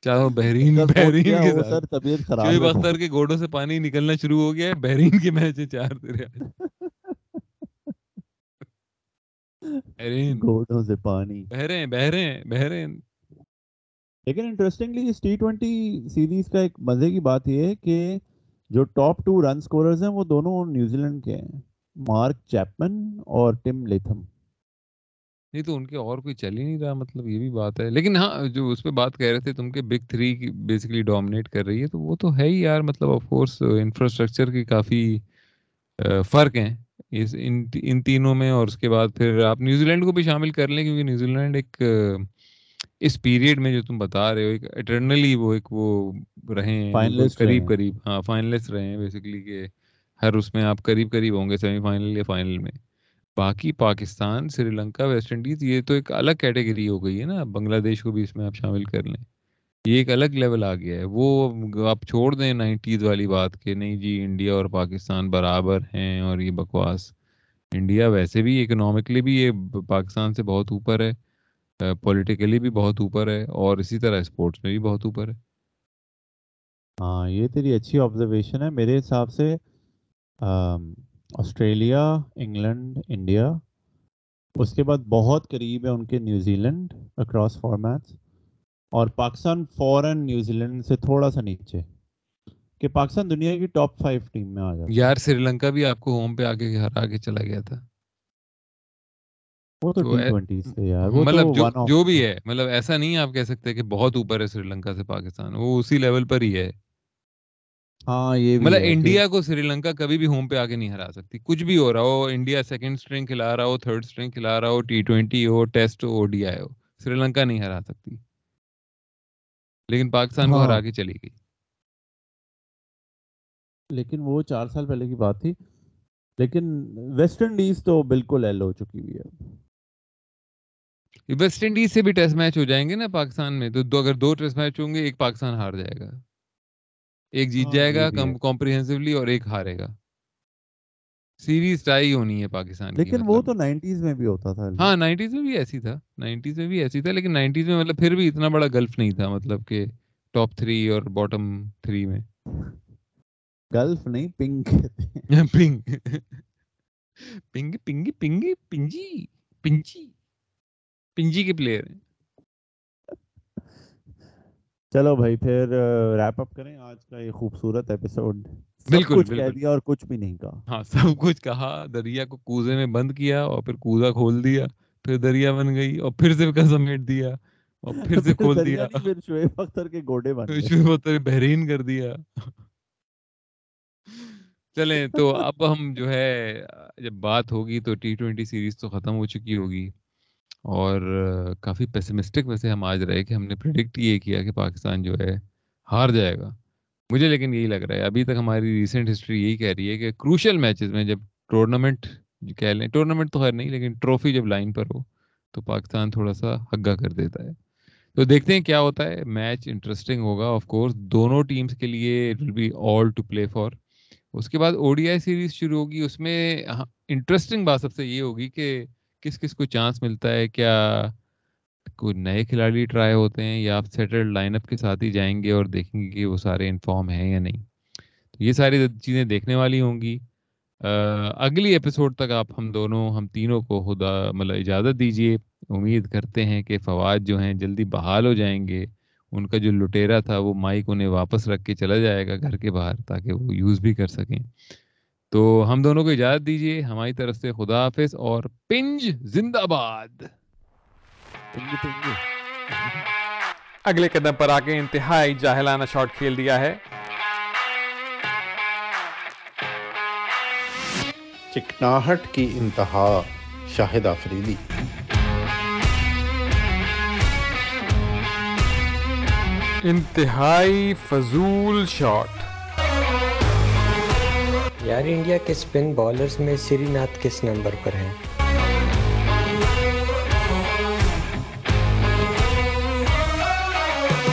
[SPEAKER 1] چاروں بحرین بحرین کے ساتھ۔ طبیعت خراب شعیب اختر کے گوڑوں سے پانی نکلنا شروع ہو گیا ہے بحرین کے میچ ہے چار تیرے
[SPEAKER 2] بحرین سے پانی۔ لیکن انٹرسٹنگلی اس ٹی ٹوینٹی سیریز کا ایک مزے کی بات یہ ہے کہ جو ٹاپ ٹو رن سکوررز ہیں وہ دونوں نیوزی لینڈ کے ہیں۔ مارک چیپمن اور ٹم لیتھم۔
[SPEAKER 1] نہیں تو ان کے اور کوئی چل ہی نہیں رہا مطلب یہ بھی بات ہے۔ لیکن ہاں جو اس پہ بات کہہ رہے تھے تم کے بگ تھری بیسکلی ڈومنیٹ کر رہی ہے تو وہ تو ہے ہی یار۔ مطلب آف کورس انفراسٹرکچر کی کافی فرق ہیں۔ اس ان تینوں میں اور اس کے بعد پھر آپ نیوزی لینڈ کو بھی شامل کر لیں کیونکہ نیوزی لینڈ ایک اس پیریڈ میں جو تم بتا رہے ہو ایک اٹرنلی وہ ایک وہ رہے ہیں قریب قریب ہاں فائنلسٹ رہے ہیں بیسکلی کہ ہر اس میں آپ قریب قریب ہوں گے سیمی فائنل یا فائنل میں۔ باقی پاکستان سری لنکا ویسٹ انڈیز یہ تو ایک الگ کیٹیگری ہو گئی ہے نا۔ بنگلہ دیش کو بھی اس میں آپ شامل کر لیں۔ یہ ایک الگ لیول آ گیا ہے۔ وہ آپ چھوڑ دیں نائنٹیز والی بات کہ نہیں جی انڈیا اور پاکستان برابر ہیں اور یہ بکواس۔ انڈیا ویسے بھی اکنامکلی بھی یہ پاکستان سے بہت اوپر ہے پولیٹیکلی بھی بہت اوپر ہے اور اسی طرح اسپورٹس میں بھی بہت اوپر ہے۔
[SPEAKER 2] ہاں یہ تیری اچھی آبزرویشن ہے۔ میرے حساب سے آسٹریلیا، انگلینڈ، انڈیا، اس کے بعد بہت قریب ہے ان کے نیوزی لینڈ اکراس فارمیٹس اور پاکستان فورن نیوزی لینڈ سے تھوڑا سا نیچے کہ پاکستان دنیا کی ٹاپ فائیو ٹیم میں آ جاتا۔
[SPEAKER 1] یار سری لنکا بھی آپ کو ہوم پہ آگے ہرا کے چلا گیا تھا۔
[SPEAKER 2] وہ تو ٹی ٹوینٹی سے یار
[SPEAKER 1] مطلب جو بھی ہے مطلب ایسا نہیں آپ کہہ سکتے کہ بہت اوپر ہے سری لنکا سے پاکستان وہ اسی لیول پر ہی ہے۔
[SPEAKER 2] ہاں یہ
[SPEAKER 1] مطلب انڈیا کو سری لنکا کبھی بھی ہوم پہ آگے نہیں ہرا سکتی۔ کچھ بھی ہو رہا ہو انڈیا سیکنڈ اسٹرنگ کھلا رہا ہو تھرڈ اسٹرنگ کھلا رہا ہو ٹی ٹوینٹی ہو ٹیسٹ ہو ڈی آئی ہو سری لنکا نہیں ہرا سکتی۔ لیکن پاکستان کو ہرا۔ کے چلی گئی۔
[SPEAKER 2] لیکن وہ چار سال پہلے کی بات تھی۔ لیکن ویسٹ انڈیز تو بالکل ایل ہو چکی ہوئی ہے۔
[SPEAKER 1] ویسٹ انڈیز سے بھی ٹیسٹ میچ ہو جائیں گے نا پاکستان میں تو دو اگر دو ٹیسٹ میچ ہوں گے ایک پاکستان ہار جائے گا۔ ایک جیت ہاں، جائے گا کمپریہنسولی اور ایک ہارے گا۔ سیریز ٹائی ہونی ہے پاکستان
[SPEAKER 2] لیکن وہ مطلب۔ تو نائنٹیز میں بھی ہوتا تھا۔
[SPEAKER 1] ہاں نائنٹیز میں بھی ایسی تھا۔ نائنٹیز میں بھی ایسی تھا لیکن نائنٹیز میں مطلب پھر بھی اتنا بڑا گلف نہیں تھا مطلب کہ ٹاپ تھری اور باٹم تھری میں۔
[SPEAKER 2] گلف نہیں پنگ *laughs*
[SPEAKER 1] پنگ پنگ پنگ پنگ پنجی پنجی۔ پنجی کے پلیئر ہیں۔
[SPEAKER 2] چلو بھائی پھر ریپ اپ کریں۔ آج کا یہ خوبصورت ایپیسوڈ بالکل کہہ دیا اور کچھ بھی نہیں کہا۔
[SPEAKER 1] ہاں سب کچھ کہا دریا کو کوزے میں بند کیا اور پھر کوزا کھول دیا پھر دریا بن گئی اور پھر سے سمیٹ دیا اور پھر سے *laughs* کھول دیا۔
[SPEAKER 2] پھر شعیب اختر کے گوڑے بن
[SPEAKER 1] گئے۔ شعیب اختر بحرین کر دیا۔ چلیں تو *laughs* اب ہم جو ہے جب بات ہوگی تو ٹی ٹوینٹی سیریز تو ختم ہو چکی ہوگی۔ اور کافی پیسمسٹک ویسے ہم آج رہے کہ ہم نے پریڈکٹ یہ کیا کہ پاکستان جو ہے ہار جائے گا۔ مجھے لیکن یہی لگ رہا ہے، ابھی تک ہماری ریسنٹ ہسٹری یہی کہہ رہی ہے کہ کروشل میچز میں جب ٹورنامنٹ کہہ لیں ٹورنامنٹ تو خیر نہیں، لیکن ٹرافی جب لائن پر ہو تو پاکستان تھوڑا سا ہگا کر دیتا ہے۔ تو دیکھتے ہیں کیا ہوتا ہے میچ انٹرسٹنگ ہوگا آف کورس دونوں ٹیمس کے لیے it will be all to play for اس کے بعد او ڈی آئی سیریز شروع ہوگی، اس میں ہاں، انٹرسٹنگ بات سب سے یہ ہوگی کہ کس کس کو چانس ملتا ہے، کیا کوئی نئے کھلاڑی ٹرائی ہوتے ہیں یا آپ سیٹلڈ لائن اپ کے ساتھ ہی جائیں گے اور دیکھیں گے کہ وہ سارے انفارم ہیں یا نہیں۔ تو یہ ساری چیزیں دیکھنے والی ہوں گی۔ اگلی ایپیسوڈ تک آپ ہم دونوں، ہم تینوں کو خدا مطلب اجازت دیجیے امید کرتے ہیں کہ فواد جو ہیں جلدی بحال ہو جائیں گے۔ ان کا جو لٹیرا تھا وہ مائک انہیں واپس رکھ کے چلا جائے گا گھر کے باہر تاکہ وہ یوز بھی کر سکیں۔ تو ہم دونوں کو اجازت دیجیے ہماری طرف سے خدا حافظ اور پنج زندہ باد۔
[SPEAKER 3] اگلے قدم پر آ کے انتہائی جاہلانہ شاٹ کھیل دیا ہے۔
[SPEAKER 2] چکناہٹ کی انتہا شاہد آفریدی۔
[SPEAKER 3] انتہائی فضول شاٹ۔
[SPEAKER 4] یار انڈیا کے سپن بالرز میں سری ناتھ کس نمبر پر ہیں؟